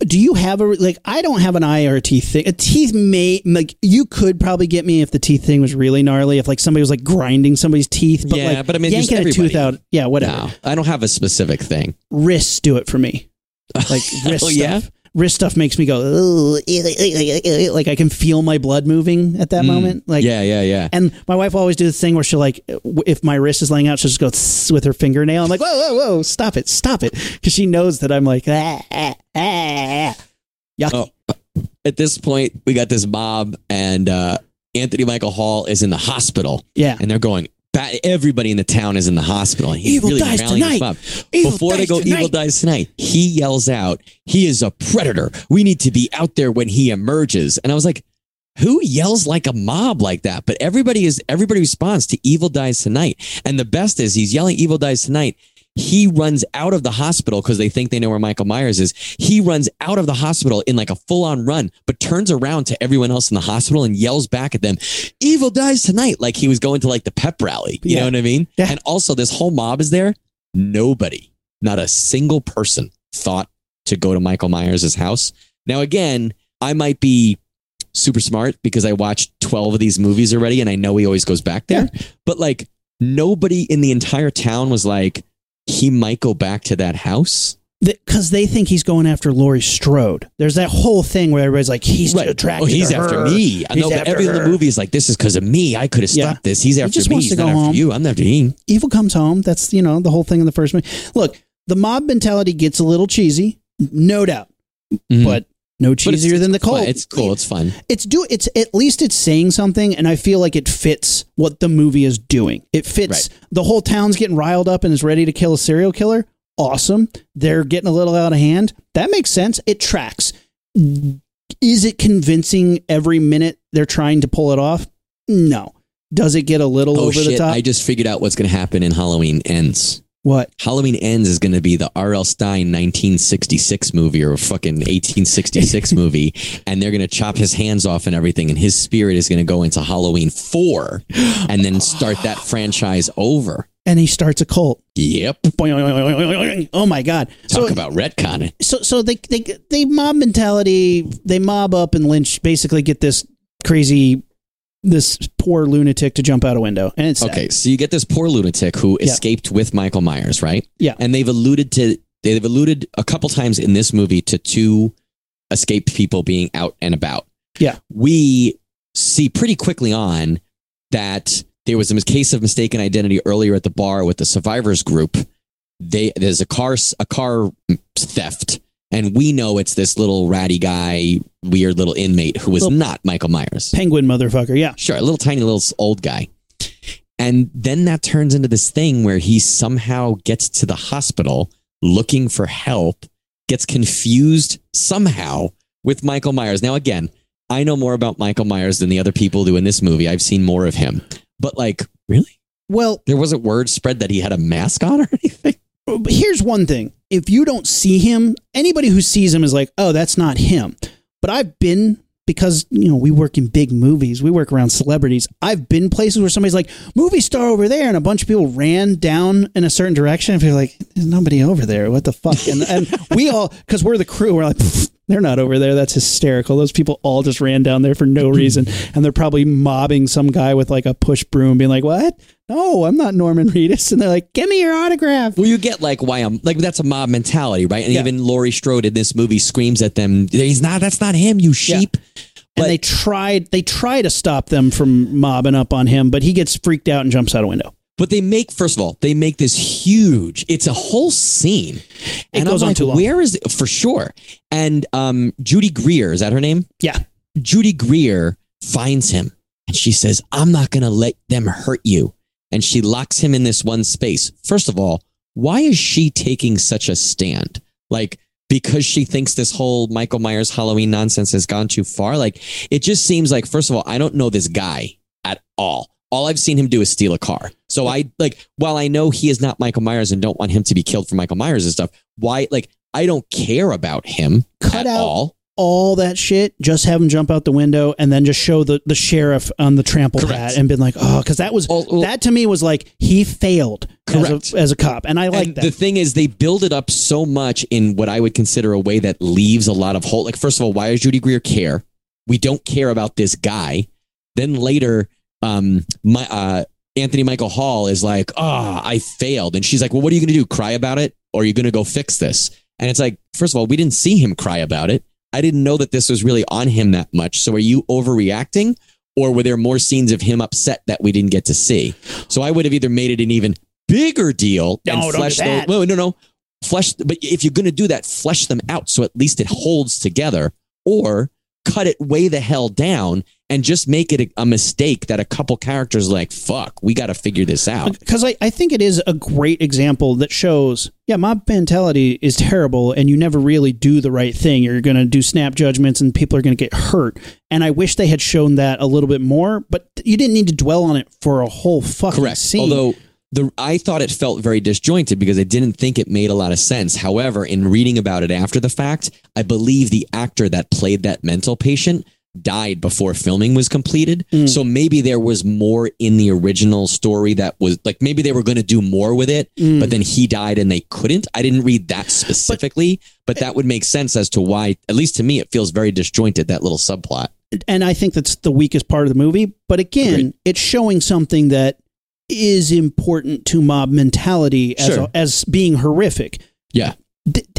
Do you have a like i don't have an eye or a teeth thing. A teeth may like you could probably get me if the teeth thing was really gnarly if like somebody was like grinding somebody's teeth but Yeah, like but I mean, yanking a tooth out. Yeah whatever. No, I don't have a specific thing. wrists do it for me. Like wrist Oh, stuff. yeah? Wrist stuff makes me go like i can feel my blood moving at that Mm. moment like yeah, yeah, yeah. and my wife will always do this thing where she'll like, if my wrist is laying out, she'll just go with her fingernail. I'm like, whoa, whoa, whoa, stop it, stop it, because she knows that I'm like, ah, ah, ah. yucky. Oh. At this point, we got this mob, and uh, Anthony Michael Hall is in the hospital, Yeah, and they're going. "Ba- Everybody in the town is in the hospital. He's Evil really dies tonight. Before they go, tonight. evil dies tonight. He yells out, "He is a predator. We need to be out there when he emerges." And I was like, "Who yells like a mob like that?" But everybody is everybody responds to "Evil dies tonight." And the best is he's yelling "Evil dies tonight." He runs out of the hospital because they think they know where Michael Myers is. He runs out of the hospital in like a full on run, but turns around to everyone else in the hospital and yells back at them, Evil dies tonight. Like he was going to like the pep rally. You Yeah. know what I mean? Yeah. And also, this whole mob is there. Nobody, not a single person thought to go to Michael Myers' house. Now, again, I might be super smart because I watched 12 of these movies already and I know he always goes back there. But like, nobody in the entire town was like, he might go back to that house. because they think he's going after Laurie Strode. There's that whole thing where everybody's like, he's attracted. Oh, he's after her. me. I He's know, after every in the movie is like, this is because of me. I could have Yeah. stopped this. He's after just me. He's not go after home. you. I'm after him. Evil comes home. That's you know the whole thing in the first movie. Look, the mob mentality gets a little cheesy, no doubt, Mhm. but no cheesier than the Fun. It's cool. It's fun. it's do it's at least it's saying something and i feel like it fits what the movie is doing it fits Right. the whole town's getting riled up and is ready to kill a serial killer awesome they're getting a little out of hand that makes sense it tracks Is it convincing every minute they're trying to pull it off? No. Does it get a little Oh over shit! the top? I just figured out what's going to happen in Halloween Ends. What? Halloween Ends is going to be the R.L. Stine 1966 movie or fucking 1866 movie, and they're going to chop his hands off and everything, and his spirit is going to go into Halloween 4 and then start that franchise over. And he starts a cult. Yep. Oh my god! Talk So about retconning. so so they they they mob mentality. They mob up and lynch. Basically, get this crazy, this poor lunatic to jump out a window. And it's sad. Okay, so you get this poor lunatic who Yeah. escaped with Michael Myers, right? Yeah. And they've alluded to they've alluded a couple times in this movie to two escaped people being out and about. Yeah. We see pretty quickly on that there was a case of mistaken identity earlier at the bar with the survivors group. They there's a car a car theft and we know it's this little ratty guy, weird little inmate who is Little- not Michael Myers. penguin motherfucker. Yeah. Sure, a little tiny little old guy. And then that turns into this thing where he somehow gets to the hospital looking for help, gets confused somehow with Michael Myers. Now, again, I know more about Michael Myers than the other people do in this movie. I've seen more of him. But, like, really? Well, There wasn't word spread that he had a mask on or anything? Here's one thing. If you don't see him anybody who sees him is like oh that's not him. But i've been because you know we work in big movies we work around celebrities i've been places where somebody's like movie star over there and a bunch of people ran down in a certain direction and you're like there's nobody over there. What the fuck? And, and we all because we're the crew we're like "Pfft, they're not over there that's hysterical those people all just ran down there for no reason and they're probably mobbing some guy with like a push broom being like what no i'm not norman reedus and they're like give me your autograph Well, you get like why I'm like that's a mob mentality, right? And Yeah. even Laurie Strode in this movie screams at them, "He's not. That's not him, you sheep." But- and they tried they try to stop them from mobbing up on him, but he gets freaked out and jumps out a window. But they make first of all, they make this huge. It's a whole scene. It and goes I'm on like, too long. Where is it for sure? And um, Judy Greer is that her name? Yeah. Judy Greer finds him and she says, "I'm not going to let them hurt you." And she locks him in this one space. First of all, why is she taking such a stand? Like because she thinks this whole Michael Myers Halloween nonsense has gone too far. Like it just seems like first of all, I don't know this guy at all. All I've seen him do is steal a car. So I like while I know he is not Michael Myers and don't want him to be killed for Michael Myers and stuff, why like I don't care about him Cut at out all. All that shit, just have him jump out the window and then just show the, the sheriff on the trample Correct. pad and been like, oh, because that was that to me was like he failed Correct. As, a, as a cop, and I like and that. The thing is, they build it up so much in what I would consider a way that leaves a lot of hole. Like, first of all, why does Judy Greer care? We don't care about this guy. Then later, um, my uh, Anthony Michael Hall is like, "Ah, I failed," and she's like, "Well, what are you going to do? Cry about it, or are you going to go fix this?" And it's like, first of all, we didn't see him cry about it. I didn't know that this was really on him that much. So, are you overreacting? Or were there more scenes of him upset that we didn't get to see? So I would have either made it an even bigger deal No, and do flesh those. No, no, no. Flesh, but if you're going to do that, flesh them out so at least it holds together, or cut it way the hell down and just make it a, a mistake that a couple characters like, fuck, we got to figure this out. because I, I think it is a great example that shows yeah mob mentality is terrible and you never really do the right thing you're going to do snap judgments and people are going to get hurt and i wish they had shown that a little bit more but you didn't need to dwell on it for a whole fucking Correct. scene Although the I thought it felt very disjointed because I didn't think it made a lot of sense. However, in reading about it after the fact, I believe the actor that played that mental patient died before filming was completed. Mm. So maybe there was more in the original story that was like maybe they were going to do more with it, Mm. but then he died and they couldn't. I didn't read that specifically, but, that would make sense as to why at least to me it feels very disjointed that little subplot. and i think that's the weakest part of the movie but again Agreed. it's showing something that is important to mob mentality as, Sure. a, as being horrific Yeah.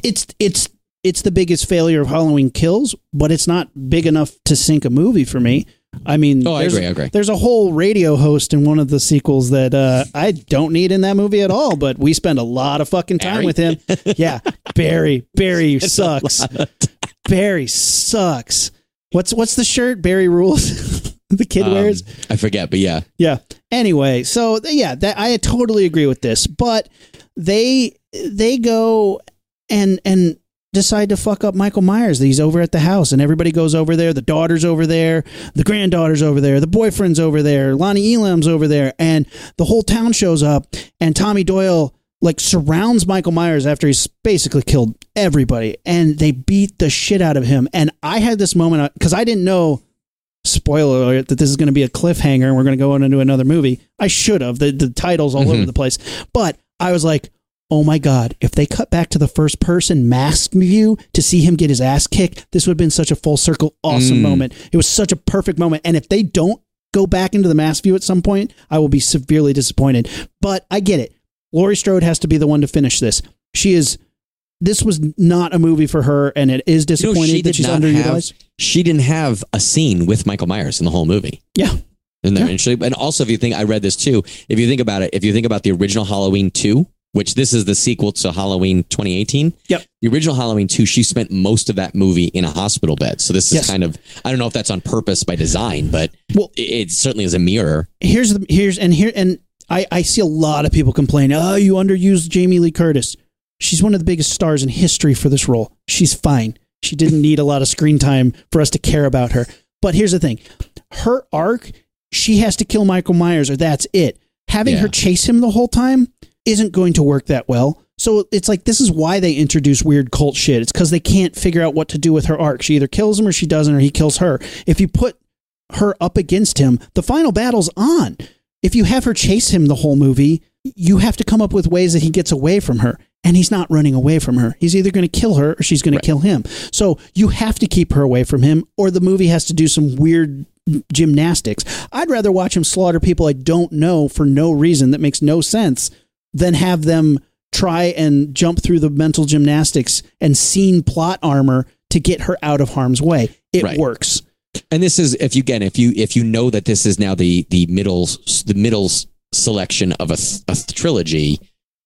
it's it's it's the biggest failure of Halloween Kills, but it's not big enough to sink a movie for me. I mean, Oh, I there's, agree, I agree. There's a whole radio host in one of the sequels that uh, I don't need in that movie at all, but we spend a lot of fucking time Barry? with him. Yeah, Barry. Barry sucks. Barry sucks. What's what's the shirt Barry rules? the kid Um, wears. I forget, but yeah. Yeah. Anyway, so yeah, that I totally agree with this, but they they go and and decide to fuck up Michael Myers. That he's over at the house, and everybody goes over there. The daughter's over there, the granddaughter's over there, the boyfriend's over there, Lonnie Elam's over there, and the whole town shows up. And Tommy Doyle like surrounds Michael Myers after he's basically killed everybody, and they beat the shit out of him. And I had this moment because I didn't know. Spoiler alert that this is going to be a cliffhanger and we're going to go on into another movie. I should have. The, the titles all over Mhm. the place. But I was like, oh my God, if they cut back to the first person masked view to see him get his ass kicked, this would have been such a full circle, awesome Mm. moment. It was such a perfect moment. And if they don't go back into the mask view at some point, I will be severely disappointed. But I get it. Laurie Strode has to be the one to finish this. She is. This was not a movie for her, and it is You know, disappointing she that she's underutilized. have. She didn't have a scene with Michael Myers in the whole movie. Yeah. And, there, Yeah. and also, if you think, I read this too. If you think about it, if you think about the original Halloween 2, which this is the sequel to Halloween 2018. Yep. The original Halloween 2, she spent most of that movie in a hospital bed. So this is Yes. kind of, I don't know if that's on purpose by design, but Well- it, it certainly is a mirror. here's the here's and here and I, I see a lot of people complain, oh, you underused Jamie Lee Curtis. She's one of the biggest stars in history for this role. She's fine. She didn't need a lot of screen time for us to care about her. But here's the thing. Her arc, she has to kill Michael Myers or that's it. Having Yeah. her chase him the whole time isn't going to work that well. So it's like this is why they introduce weird cult shit. It's because they can't figure out what to do with her arc. She either kills him or she doesn't, or he kills her. If you put her up against him, the final battle's on. If you have her chase him the whole movie, you have to come up with ways that he gets away from her. And he's not running away from her. He's either going to kill her or she's going Right. to kill him. So you have to keep her away from him, or the movie has to do some weird gymnastics. I'd rather watch him slaughter people I don't know for no reason that makes no sense than have them try and jump through the mental gymnastics and scene plot armor to get her out of harm's way. It Right. works. And this is, if you, again, if you, if you know that this is now the, the middle, the middle selection of a, th- a trilogy,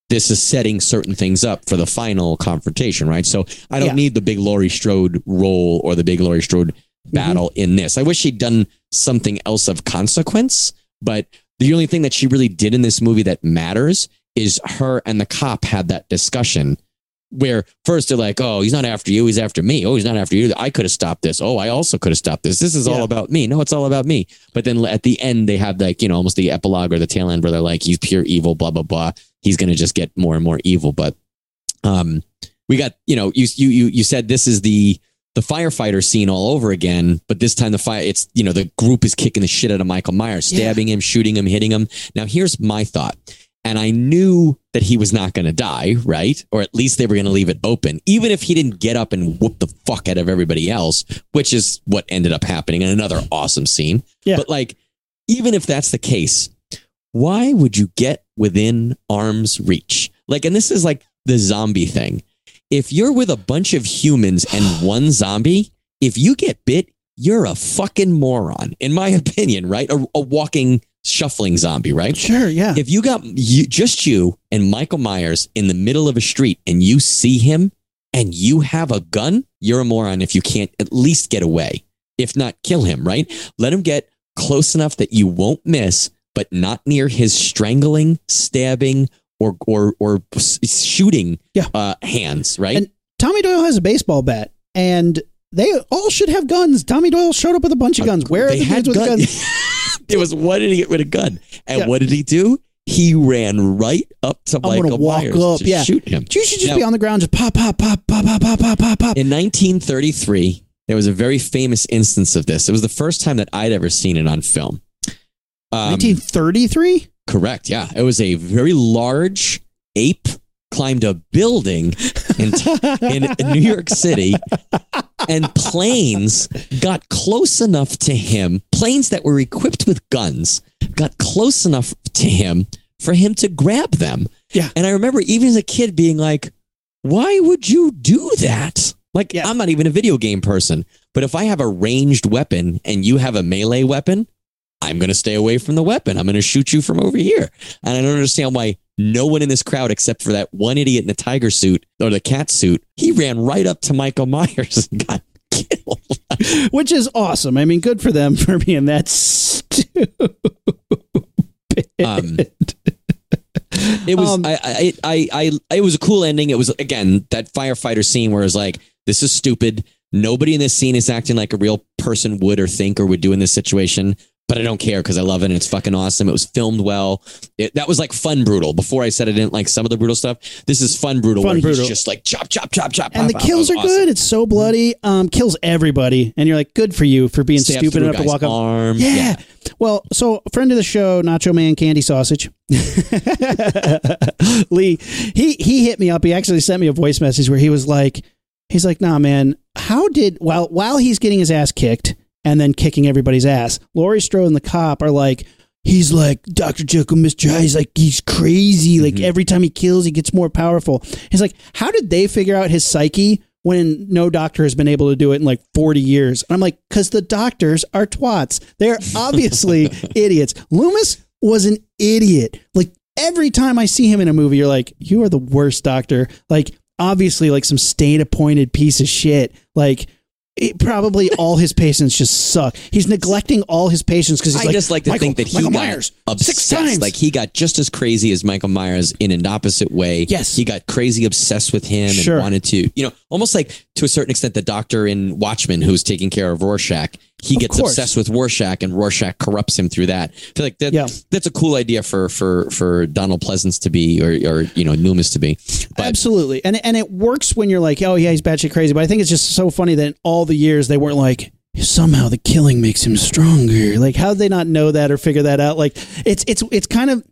this is setting certain things up for the final confrontation, right? So I don't Yeah. need the big Laurie Strode role or the big Laurie Strode mm-hmm. battle in this. I wish she'd done something else of consequence, but the only thing that she really did in this movie that matters is her and the cop had that discussion where first they're like, oh, he's not after you, he's after me. Oh, he's not after you. I could have stopped this. Oh, I also could have stopped this. This is Yeah. all about me. No, it's all about me. But then at the end, they have like, you know, almost the epilogue or the tail end where they're like, he's pure evil, blah, blah, blah. He's going to just get more and more evil. But um, we got, you know, you, you, you, you said this is the, the firefighter scene all over again, but this time the fire, it's, you know, the group is kicking the shit out of Michael Myers, Yeah. stabbing him, shooting him, hitting him. Now, here's my thought. And I knew that he was not going to die, right? Or at least they were going to leave it open, even if he didn't get up and whoop the fuck out of everybody else, which is what ended up happening in another awesome scene. Yeah. But like, even if that's the case, why would you get within arm's reach? Like, and this is like the zombie thing. If you're with a bunch of humans and one zombie, if you get bit, you're a fucking moron, in my opinion, right? A, a walking, shuffling zombie, right? Sure, yeah. If you got you, just you and Michael Myers in the middle of a street and you see him and you have a gun, you're a moron if you can't at least get away. If not, kill him, right? Let him get close enough that you won't miss, but not near his strangling, stabbing, or or or shooting Yeah. uh, hands, right? And Tommy Doyle has a baseball bat, and they all should have guns. Tommy Doyle showed up with a bunch of guns. Where are They the dudes with gun- guns? it was what did he get with a gun? And Yeah. what did he do? He ran right up to I'm Michael walk Myers up, to yeah. shoot him. You should just Now- be on the ground, just pop, pop, pop, pop, pop, pop, pop, pop, pop. In 1933, there was a very famous instance of this. It was the first time that I'd ever seen it on film. Um, 1933. correct. Yeah. It was a very large ape climbed a building in, in New York City and planes got close enough to him, planes that were equipped with guns got close enough to him for him to grab them. Yeah. And I remember even as a kid being like, why would you do that? Like, Yeah. I'm not even a video game person, but if I have a ranged weapon and you have a melee weapon, I'm going to stay away from the weapon. I'm going to shoot you from over here. And I don't understand why no one in this crowd, except for that one idiot in the tiger suit or the cat suit, he ran right up to Michael Myers and got killed. which is awesome. I mean, good for them for being that stupid. Um, It was Um, I, I I I it was a cool ending. It was again that firefighter scene where it's like this is stupid. Nobody in this scene is acting like a real person would or think or would do in this situation. But I don't care because I love it and it's fucking awesome. It was filmed well. It, that was like fun brutal. Before I said I didn't like some of the brutal stuff. This is fun brutal. Fun brutal. He's just like chop chop chop chop. and the pop, pop. kills are awesome. good. It's so bloody. Um, kills everybody, and you're like, good for you for being Stab stupid enough to walk up. arm. Yeah. Well, so friend of the show, Nacho Man Candy Sausage, Lee, he he hit me up. He actually sent me a voice message where he was like, he's like, nah, man, how did while while he's getting his ass kicked and then kicking everybody's ass, Laurie Strode and the cop are like. He's like Dr. Jekyll, Mr. Hyde. He's like he's crazy. Like Mhm. every time he kills, he gets more powerful. He's like, how did they figure out his psyche when no doctor has been able to do it in like 40 years? And I'm like, because the doctors are twats. They're obviously idiots. Loomis was an idiot. Like every time I see him in a movie, you're like, you are the worst doctor. Like obviously, like some state appointed piece of shit. Like. It, probably all his patients just suck. He's neglecting all his patients because he's I like, just like to Michael, think that he Michael got Myers, obsessed. six times. Like he got just as crazy as Michael Myers in an opposite way. Yes. he got crazy obsessed with him Sure. and wanted to, you know, almost like to a certain extent the doctor in Watchmen who's taking care of Rorschach. He gets obsessed with Rorschach, and Rorschach corrupts him through that. I feel like that, Yeah. that's a cool idea for for for Donald Pleasence to be, or or you know Loomis to be. But Absolutely, and and it works when you're like, oh yeah, he's batshit crazy. But I think it's just so funny that in all the years they weren't like somehow the killing makes him stronger. Like how would they not know that or figure that out? Like it's it's it's kind of.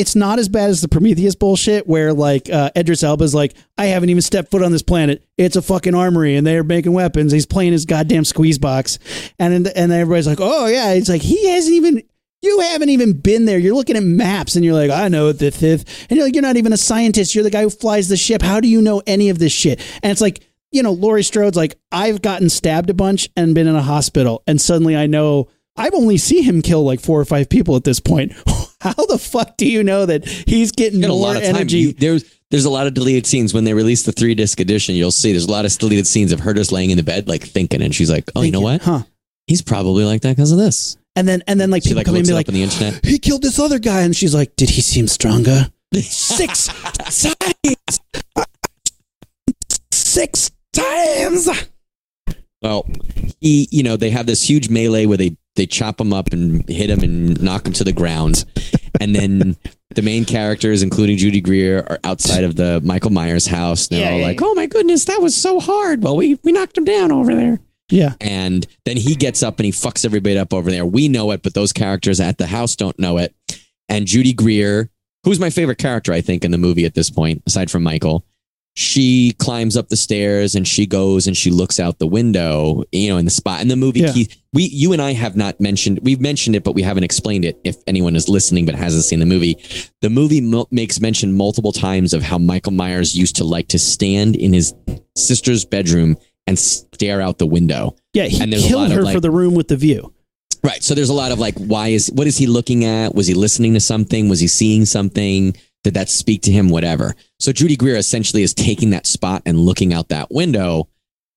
It's not as bad as the Prometheus bullshit, where like uh, Idris Elba's like, I haven't even stepped foot on this planet. It's a fucking armory, and they're making weapons. He's playing his goddamn squeeze box, and and everybody's like, oh yeah, it's like he hasn't even you haven't even been there. You're looking at maps and you're like, I know the fifth. And you're like, you're not even a scientist. You're the guy who flies the ship. How do you know any of this shit? And it's like, you know, Laurie Strode's like, I've gotten stabbed a bunch and been in a hospital. And suddenly I know I've only seen him kill like four or five people at this point. How the fuck do you know that he's getting got a more lot of time. energy? You- There's there's a lot of deleted scenes when they release the three disc edition. You'll see there's a lot of deleted scenes of her just laying in the bed like thinking, and she's like, oh, you know what? Huh. He's probably like that because of this. And then and then like She people like come in and be like, up on the internet. he killed this other guy. And she's like, did he seem stronger? Six times. Six times. Well, he, you know, they have this huge melee where they they chop him up and hit him and knock him to the ground, and then the main characters, including Judy Greer, are outside of the Michael Myers house. They're Yeah, all yeah, like, yeah. "Oh my goodness, that was so hard." Well, we we knocked him down over there. Yeah. And then he gets up and he fucks everybody up over there. We know it, but those characters at the house don't know it. And Judy Greer, who's my favorite character, I think, in the movie at this point, aside from Michael, she climbs up the stairs and she goes and she looks out the window, you know, in the spot. In the movie, Yeah. Keith, we, you and I have not mentioned, we've mentioned it, but we haven't explained it. If anyone is listening but hasn't seen the movie, the movie mo- makes mention multiple times of how Michael Myers used to like to stand in his sister's bedroom and stare out the window. Yeah, he And there's a killed lot of, her like- for the room with the view. Right. So there's a lot of like, why is, what is he looking at? Was he listening to something? Was he seeing something? Did that speak to him? Whatever. So Judy Greer essentially is taking that spot and looking out that window,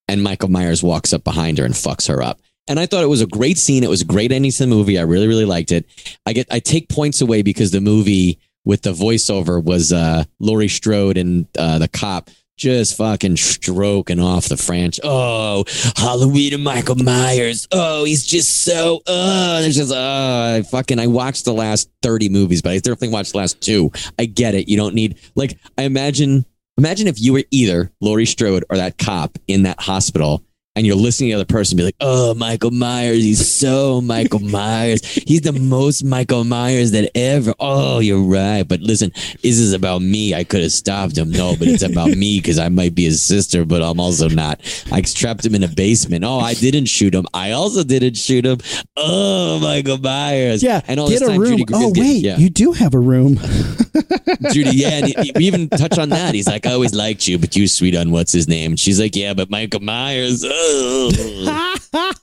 and Michael Myers walks up behind her and fucks her up. And I thought it was a great scene. It was a great ending to the movie. I really, really liked it. I get, I take points away because the movie with the voiceover was uh, Laurie Strode and uh, the cop just fucking stroking off the French. Oh, Halloween and Michael Myers. Oh, he's just so. Oh, there's just. Oh, I fucking. I watched the last thirty movies, but I definitely watched the last two. I get it. You don't need like. I imagine. Imagine if you were either Laurie Strode or that cop in that hospital. And you're listening to the other person be like, "Oh, Michael Myers, he's so Michael Myers. He's the most Michael Myers that ever." Oh, you're right, but listen, this is about me. I could have stopped him. No, but it's about me because I might be his sister, but I'm also not. I trapped him in a basement. Oh, I didn't shoot him. I also didn't shoot him. Oh, Michael Myers. Yeah, and all get this a time, room. Judy Greer's oh getting- wait, yeah. you do have a room. Judy, yeah, and he, we even touch on that. He's like, I always liked you, but you sweet on what's his name. And she's like, yeah, but Michael Myers. ugh."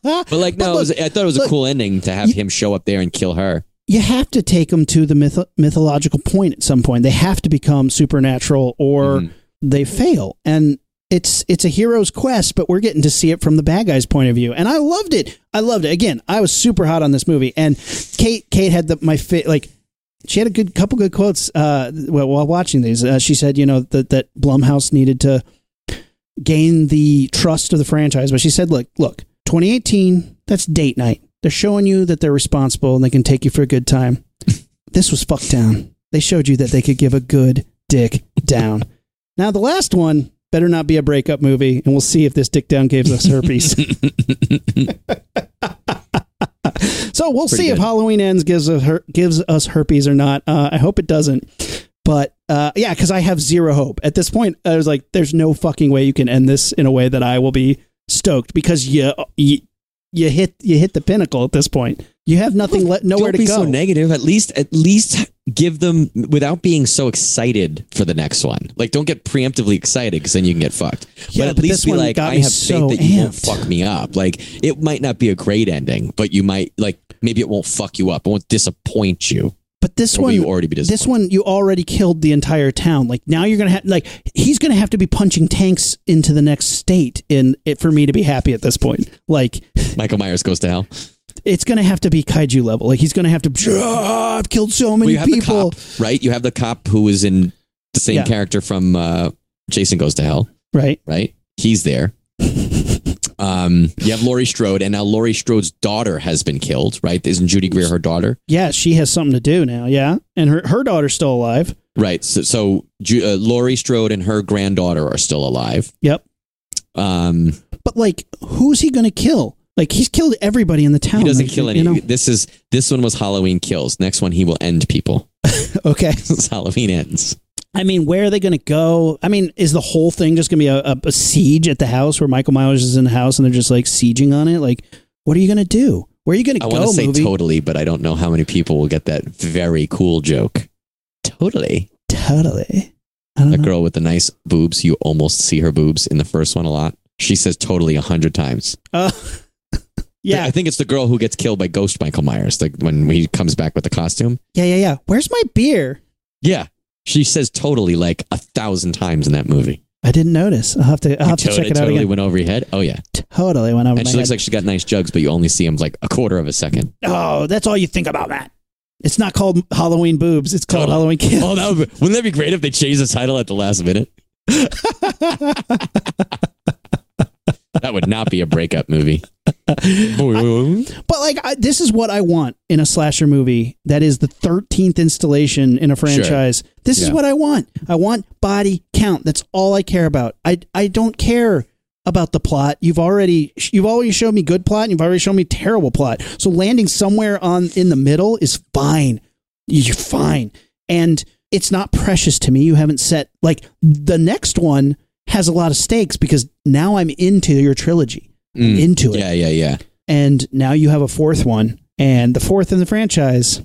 but like, no, But it was, I thought it was look, a cool ending to have you- him show up there and kill her. you have to take them to the myth- mythological point at some point. They have to become supernatural or Mhm. they fail. And it's it's a hero's quest, but we're getting to see it from the bad guy's point of view. And I loved it. I loved it. Again, I was super hot on this movie. And Kate Kate had the my fit like she had a good couple good quotes uh, while while watching these. Uh, she said, you know, that that Blumhouse needed to gain the trust of the franchise, but she said, look, look, 2018, that's date night. They're showing you that they're responsible and they can take you for a good time. this was fucked down. They showed you that they could give a good dick down. Now the last one better not be a breakup movie, and we'll see if this dick down gives us herpes. so we'll Pretty see if. Halloween ends gives us her- gives us herpes or not. Uh, I hope it doesn't. But uh, yeah, because I have zero hope at this point. I was like, "There's no fucking way you can end this in a way that I will be stoked because you you, you hit you hit the pinnacle at this point. You have nothing le- nowhere to go. so negative. At least, at least give them without being so excited for the next one. Like, don't get preemptively excited because then you can get fucked. Yeah, but at but least be like, I have so faith that you won't fuck me up. Like, it might not be a great ending, but you might like maybe it won't fuck you up. It won't disappoint you. But this Or one, you already be this one, you already killed the entire town. Like now, you're gonna have like he's gonna have to be punching tanks into the next state in it for me to be happy at this point. Like Michael Myers goes to hell. it's gonna have to be kaiju level. Like he's gonna have to. "Ah, I've killed so many have people. cop, right? You have the cop who is in the same Yeah. character from uh, Jason Goes to Hell. Right. right? He's there. Um, you have Laurie Strode, and now Laurie Strode's daughter has been killed, right? Isn't Judy Greer her daughter? Yeah, she has something to do now. Yeah, and her her daughter's still alive. Right. So, so uh, Laurie Strode and her granddaughter are still alive. Yep. Um, But like, who's he gonna kill? Like he's killed everybody in the town. he doesn't Like, kill any. You know? This is this one was Halloween kills. Next one, he will end people. Okay. Halloween ends. I mean, where are they going to go? I mean, is the whole thing just going to be a, a, a siege at the house where Michael Myers is in the house and they're just like sieging on it? Like, what are you going to do? Where are you going to go? I want to say movie? totally, but I don't know how many people will get that very cool joke. Totally. totally. I know. girl with the nice boobs, you almost see her boobs in the first one a lot. She says totally a hundred times. Uh, yeah, I think it's the girl who gets killed by Ghost Michael Myers, like when he comes back with the costume. yeah, yeah, yeah. Where's my beer? Yeah. She says totally like a thousand times in that movie. I didn't notice. I'll have to. I'll have to Totally- check it out totally again. went over your head. Oh yeah. Totally went over And she looks head. like she's got nice jugs, but you only see them like a quarter of a second. oh, that's all you think about, Matt. It's not called Halloween boobs. It's called Totally. Halloween kill. Oh, that would be, wouldn't that be great if they changed the title at the last minute? that would not be a breakup movie. But like, I, this is what I want in a slasher movie. That is the thirteenth installation in a franchise. This is what I want. I want body count. That's all I care about. I I don't care about the plot. You've already you've already showed me good plot. and You've already shown me terrible plot. So landing somewhere on in the middle is fine. You're fine, and it's not precious to me. You haven't set like the next one has a lot of stakes because now I'm into your trilogy. I'm Mm. into it Yeah, yeah, yeah. and now you have a fourth one and the fourth in the franchise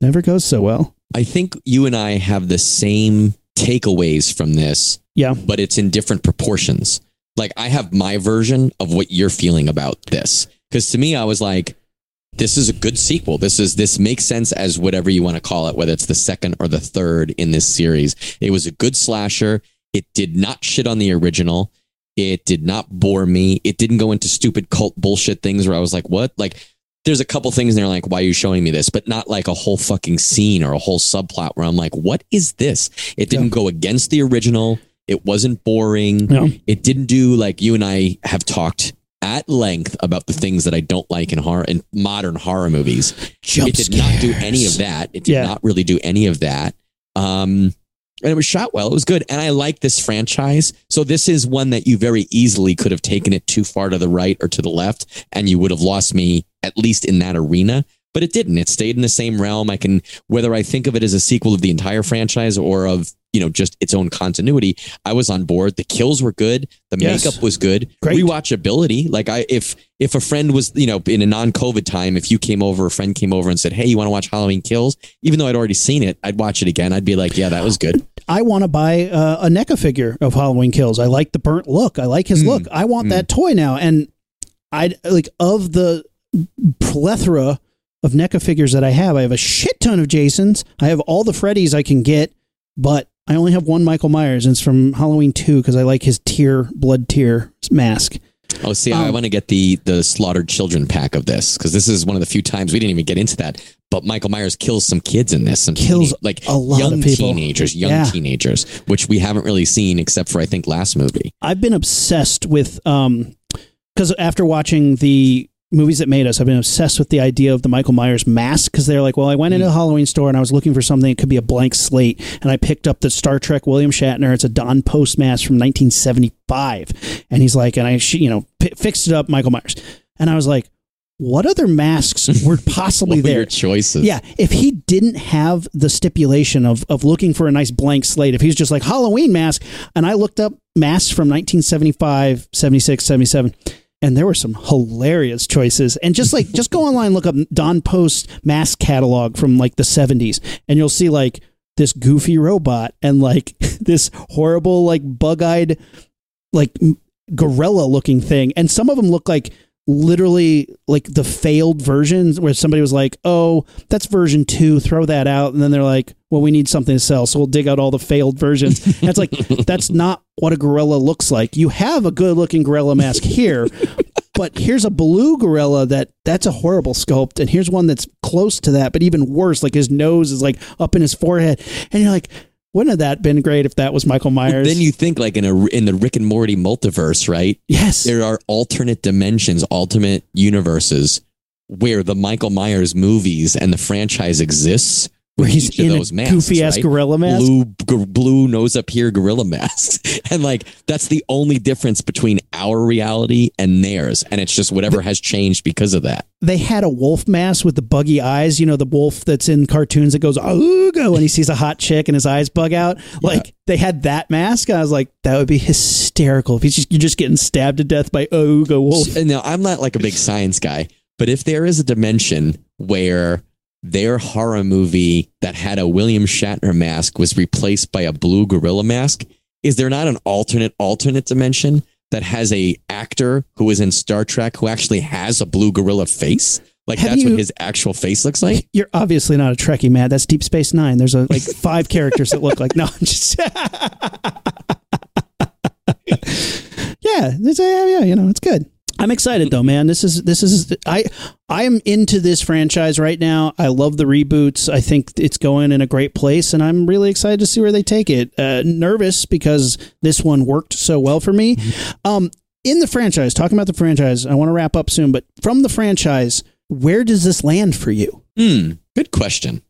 never goes so well I think you and I have the same takeaways from this, yeah but it's in different proportions. Like I have my version of what you're feeling about this. Because to me, I was like, this is a good sequel. This is this makes sense as whatever you want to call it, whether it's the second or the third in this series. It was a good slasher. It did not shit on the original. It did not bore me. It didn't go into stupid cult bullshit things where I was like, what? Like there's a couple things in there like, why are you showing me this? But not like a whole fucking scene or a whole subplot where I'm like, what is this? It didn't go against the original. It wasn't boring. no It didn't do like you and I have talked at length about the things that I don't like in horror in modern horror movies. Jump it did not do any of that. It did Yeah. not really do any of that. Um, and it was shot well. It was good. And I like this franchise. So this is one that you very easily could have taken it too far to the right or to the left, and you would have lost me at least in that arena. But it didn't. It stayed in the same realm. I can whether I think of it as a sequel of the entire franchise or of you know just its own continuity. I was on board. The kills were good. The Yes. makeup was good. Great. Rewatchability. Like I if if a friend was you know in a non-COVID time, if you came over, a friend came over and said, "Hey, you want to watch Halloween Kills?" Even though I'd already seen it, I'd watch it again. I'd be like, "Yeah, that was good." i want to buy uh, a NECA figure of halloween kills i like the burnt look i like his Mm. look i want Mm. that toy now and i like of the plethora of NECA figures that i have i have a shit ton of jasons i have all the freddys i can get but i only have one michael myers and it's from halloween 2 because i like his tear blood tear mask Oh, see, I Um, want to get the the slaughtered children pack of this because this is one of the few times we didn't even get into that. but Michael Myers kills some kids in this. Some Kills teene- like a lot young of people. teenagers, young Yeah. teenagers, which we haven't really seen except for I think last movie. I've been obsessed with um because after watching the movies that made us, I've been obsessed with the idea of the Michael Myers mask because they're like, well, I went into mm. a Halloween store and I was looking for something that could be a blank slate, and I picked up the Star Trek William Shatner. It's a Don Post mask from 1975, and he's like, and I you know p- fixed it up, Michael Myers, and I was like, what other masks were possibly were there? your choices? Yeah, if he didn't have the stipulation of of looking for a nice blank slate, if he's just like Halloween mask, and I looked up masks from 1975, 76, 77, and there were some hilarious choices. And just like just go online, look up Don Post mask catalog from like the 70s, and you'll see like this goofy robot and like this horrible like bug-eyed like gorilla looking thing and some of them look like literally like the failed versions where somebody was like oh that's version 2 throw that out and then they're like well we need something to sell so we'll dig out all the failed versions. And it's like that's not what a gorilla looks like. You have a good looking gorilla mask here but here's a blue gorilla that that's a horrible sculpt and here's one that's close to that but even worse like his nose is like up in his forehead. And you're like wouldn't have that been great if that was michael myers Then you think like in a in the Rick and Morty multiverse, right? yes There are alternate dimensions, alternate universes where the Michael Myers movies and the franchise exists. where he's in those masks, goofy ass right? gorilla mask blue g- blue nose up here gorilla masks and like that's the only difference between our reality and theirs and it's just whatever has changed because of that they had a wolf mask with the buggy eyes. You know, the wolf that's in cartoons that goes "Ooga" when he sees a hot chick and his eyes bug out. Like they had that mask. I was like, that would be hysterical if he's just, you're just getting stabbed to death by Ooga wolf. and now i'm not like a big science guy but if there is a dimension where their horror movie that had a william shatner mask was replaced by a blue gorilla mask is there not an alternate alternate dimension that has a actor who is in star trek who actually has a blue gorilla face like Have that's you- what his actual face looks like You're obviously not a Trekkie, Matt. That's Deep Space Nine. There's a, like five characters that look like. No, I'm just. yeah, uh, yeah, you know, it's good. I'm excited though, man. This is this is I I am into this franchise right now. I love the reboots. I think it's going in a great place, and I'm really excited to see where they take it. Uh, nervous because this one worked so well for me. Um, in the franchise, talking about the franchise, I want to wrap up soon, but from the franchise, where does this land for you? Hmm, good question.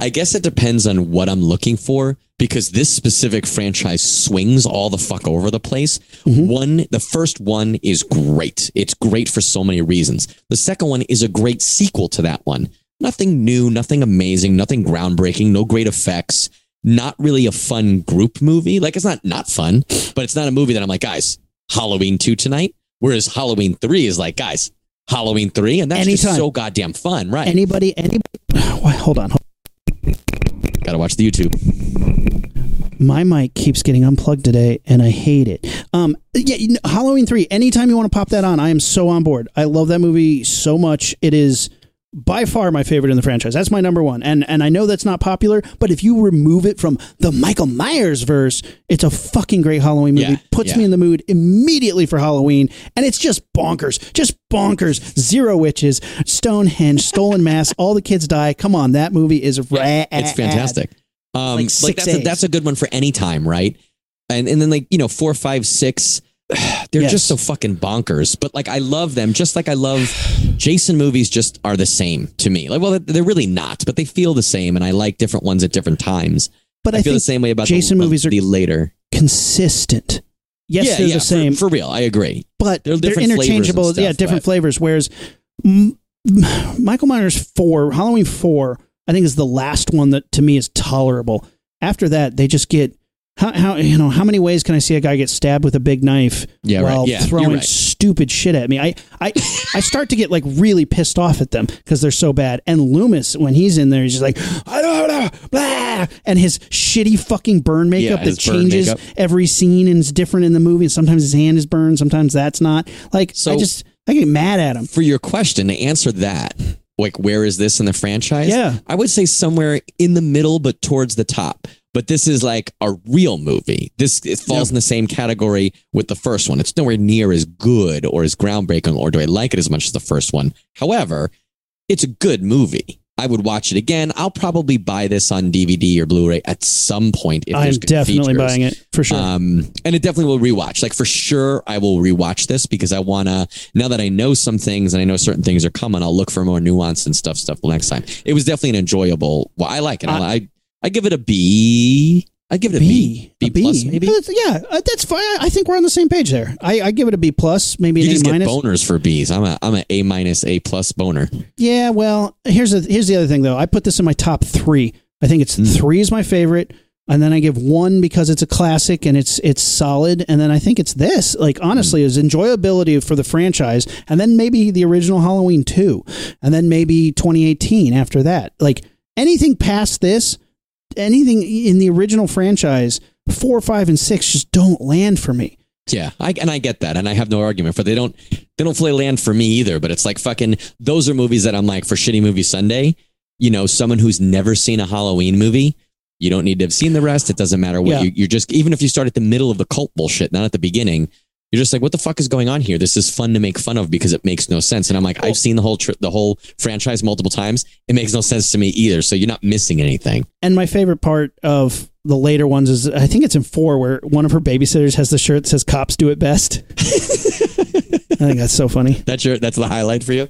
I guess it depends on what I'm looking for because this specific franchise swings all the fuck over the place. Mm-hmm. One, the first one is great. It's great for so many reasons. The second one is a great sequel to that one. Nothing new, nothing amazing, nothing groundbreaking, no great effects. Not really a fun group movie. Like it's not not fun, but it's not a movie that I'm like, guys, Halloween 2 tonight. Whereas Halloween 3 is like, guys, Halloween 3 and that's so goddamn fun, right? Anybody, anybody, hold on. Got to watch the YouTube. My mic keeps getting unplugged today, and I hate it. Um, yeah, Halloween three. Anytime you want to pop that on, I am so on board. I love that movie so much. It is by far my favorite in the franchise. That's my number one. And and I know that's not popular, but if you remove it from the Michael Myers verse, it's a fucking great Halloween movie. Yeah, Puts yeah. me in the mood immediately for Halloween, and it's just bonkers, just bonkers. Zero witches, Stonehenge, stolen mask, all the kids die. Come on, that movie is rad. It's fantastic. Um, Like like, six that's a, that's a good one for any time, right? And and then like you know four, five, six, they're Yes. just so fucking bonkers. But like I love them, just like I love Jason movies. Just are the same to me. Like well, they're really not, but they feel the same, and I like different ones at different times. But I, I, feel the same way about Jason the, movies are the later. consistent. Yes, they're the same, for, real. I agree. but they're they're, different flavors and interchangeable. yeah, different but- flavors. Whereas M- M- Michael Myers four, Halloween four, I think is the last one that to me is tolerable. After that, they just get how, how you know how many ways can I see a guy get stabbed with a big knife Yeah, right. while Yeah, throwing right. stupid shit at me? I I I start to get like really pissed off at them because they're so bad. And Loomis, when he's in there, he's just like I don't know, blah, and his shitty fucking burn makeup Yeah, that changes makeup. every scene and is different in the movie. And sometimes his hand is burned, sometimes that's not. Like so, I just I get mad at him. For your question, to answer that, like where is this in the franchise? Yeah. I would say somewhere in the middle, but towards the top. But this is like a real movie. This it falls in the same category with the first one. It's nowhere near as good or as groundbreaking, or do I like it as much as the first one? However, it's a good movie. I would watch it again. I'll probably buy this on DVD or Blu-ray at some point. If I'm good definitely features. buying it for sure. Um, and it definitely will rewatch. Like for sure, I will rewatch this because I wanna. Now that I know some things and I know certain things are coming, I'll look for more nuance and stuff. Stuff next time. It was definitely an enjoyable. Well, I like it. I, I I give it a B. I give it a B. B, B plus maybe. Yeah, uh, that's fine. I think we're on the same page there. I, I give it a B plus, maybe You an just A get minus. boners for Bs. I'm a I'm a A minus A plus boner. Yeah, well, here's a, here's the other thing though. I put this in my top three. I think it's Mm. three is my favorite, and then I give one because it's a classic and it's it's solid, and then I think it's this. Like honestly, is enjoyability for the franchise, and then maybe the original Halloween two, and then maybe 2018 after that. Like anything past this, anything in the original franchise, four, five, and six just don't land for me. Yeah, I, and I get that, and I have no argument for. They don't they don't fully land for me either. But it's like fucking. Those are movies that I'm like for shitty movie Sunday. You know, someone who's never seen a Halloween movie. You don't need to have seen the rest. It doesn't matter what Yeah. you, you're just. Even if you start at the middle of the cult bullshit, not at the beginning, you're just like, what the fuck is going on here? This is fun to make fun of because it makes no sense. And I'm like, I've seen the whole tri- the whole franchise multiple times. It makes no sense to me either. So you're not missing anything. And my favorite part of the later ones is I think it's in four where one of her babysitters has the shirt that says "Cops do it best." I think that's so funny. That's your that's the highlight for you.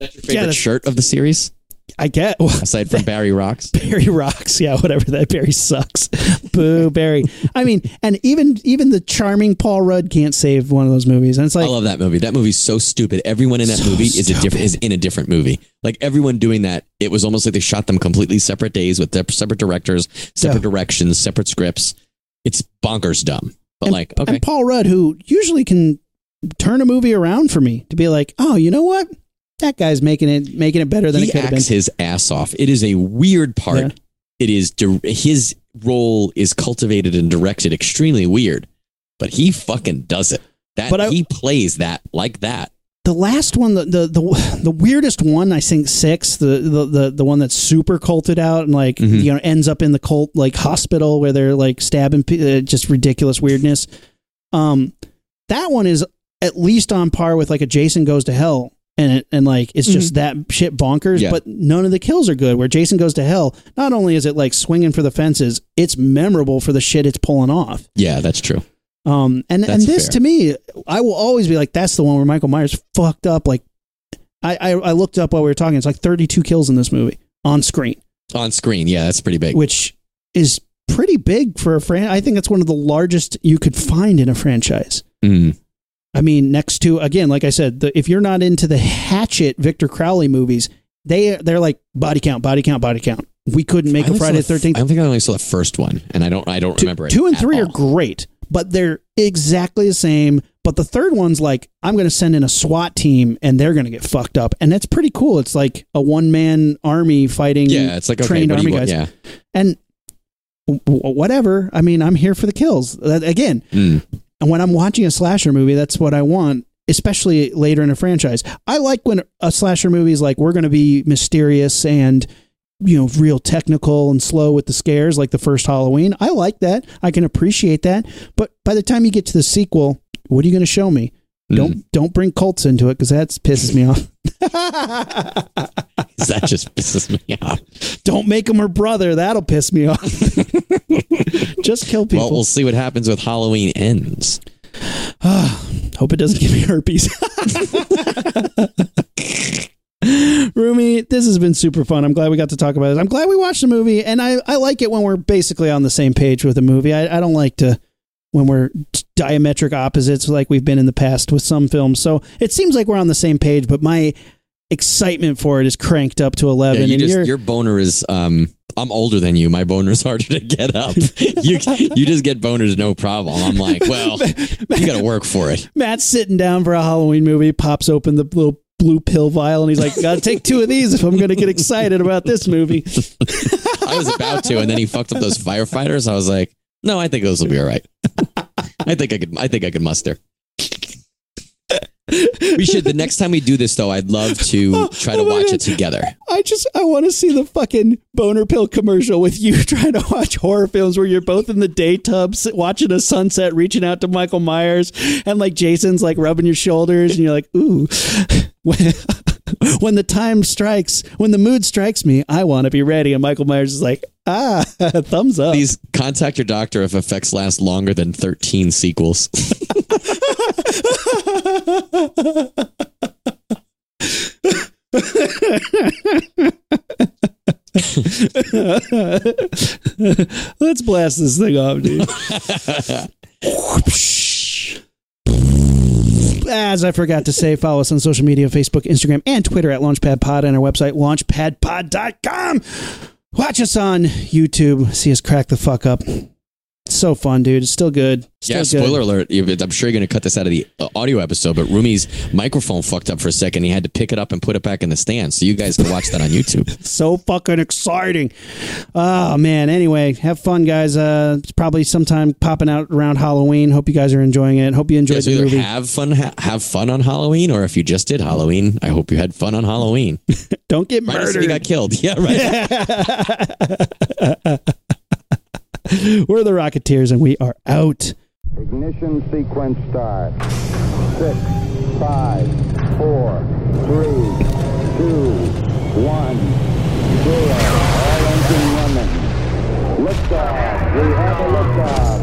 That's your favorite that's- shirt of the series, I get well, aside from Barry Rocks. Barry rocks, yeah, whatever that Barry sucks. Boo, Barry. I mean, and even even the charming Paul Rudd can't save one of those movies. And it's like I love that movie. That movie's so stupid. Everyone in that So movie is a different is in a different movie. Like everyone doing that, it was almost like they shot them completely separate days with separate directors, separate Yeah. directions, separate scripts. It's bonkers dumb. But and, like, okay, and Paul Rudd, who usually can turn a movie around for me to be like, oh, you know what? That guy's making it making it better than he it could have been. his ass off. It is a weird part. Yeah. It is di- his role is cultivated and directed extremely weird, but he fucking does it. That But I- he plays that like that. the last one, the, the the the weirdest one, I think six, the the the, the one that's super culted out and like Mhm. you know ends up in the cult like hospital where they're like stabbing, uh, just ridiculous weirdness. Um, that one is at least on par with like a Jason Goes to Hell, and it, and like it's just that shit bonkers. Yeah. But none of the kills are good. Where Jason Goes to Hell, not only is it like swinging for the fences, it's memorable for the shit it's pulling off. Yeah, that's true. Um, and and this fair. to me, I will always be like, that's the one where Michael Myers fucked up. Like, I I, I looked up while we were talking. It's like 32 kills in this movie on screen, On screen, yeah, that's pretty big. which is pretty big for a fran. I think that's one of the largest you could find in a franchise. Mm. I mean, next to again, like I said, the, if you're not into the Hatchet Victor Crowley movies, they they're like body count, body count, body count. We couldn't make a Friday the Thirteenth. I don't think I only saw the first one, and I don't. I don't Two, remember it. two and three are great, but they're exactly the same. But the third one's like, I'm going to send in a SWAT team and they're going to get fucked up. And that's pretty cool. It's like a one man army fighting Yeah, it's like okay, trained army want? guys. Yeah, And whatever. I mean, I'm here for the kills. That, again, Mm. And when I'm watching a slasher movie, that's what I want, especially later in a franchise. I like when a slasher movie is like, we're going to be mysterious and, you know, real technical and slow with the scares, like the first Halloween. I like that. I can appreciate that. But by the time you get to the sequel, what are you going to show me? Mm. Don't don't bring cults into it because that pisses me off. that just pisses me off. don't make him her brother. That'll piss me off. Just kill people. Well, we'll see what happens with Halloween ends. Hope it doesn't give me herpes. Rumi, this has been super fun. I'm glad we got to talk about it. I'm glad we watched the movie, and I, I like it when we're basically on the same page with a movie. I, I don't like to when we're diametric opposites like we've been in the past with some films. So it seems like we're on the same page, but my excitement for it is cranked up to 11. Yeah, you and just, your boner is. Um, I'm older than you. My boner's harder to get up. you you just get boners no problem. I'm like, well, you got to work for it. Matt's sitting down for a Halloween movie, pops open the little blue pill vial, and he's like, "Got to take two of these if I'm to get excited about this movie." I was about to, and then he fucked up those firefighters. I was like, no, I think those will be all right. I think I could. I think I could muster. We should. The next time we do this, though, I'd love to try to Oh watch God. it together. I just I want to see the fucking boner pill commercial with you trying to watch horror films where you're both in the day tubs watching a sunset, reaching out to Michael Myers, and like Jason's like rubbing your shoulders, and you're like, ooh. when the time strikes, when the mood strikes me, I want to be ready. And Michael Myers is like, ah, thumbs up. Please contact your doctor if effects last longer than 13 sequels. Let's blast this thing off, dude. As I forgot to say, follow us on social media Facebook, Instagram, and Twitter at LaunchpadPod and our website, launchpadpod.com. Watch us on YouTube. See us crack the fuck up. So fun, dude. It's still good. Still yeah, good. spoiler alert. I'm sure you're going to cut this out of the uh, audio episode, but Rumi's microphone fucked up for a second. He had to pick it up and put it back in the stand. So you guys can watch that on YouTube. so fucking exciting. Oh man. Anyway, have fun, guys. Uh, it's probably sometime popping out around Halloween. Hope you guys are enjoying it. Hope you enjoyed Yeah, so the movie. have fun, ha- have fun on Halloween, or if you just did Halloween, I hope you had fun on Halloween. Don't get Minus if you got killed. Yeah, right. We're the Rocketeers, and we are out. Ignition sequence start. Six, five, four, three, two, one, zero. All engine running. Liftoff. We have a liftoff.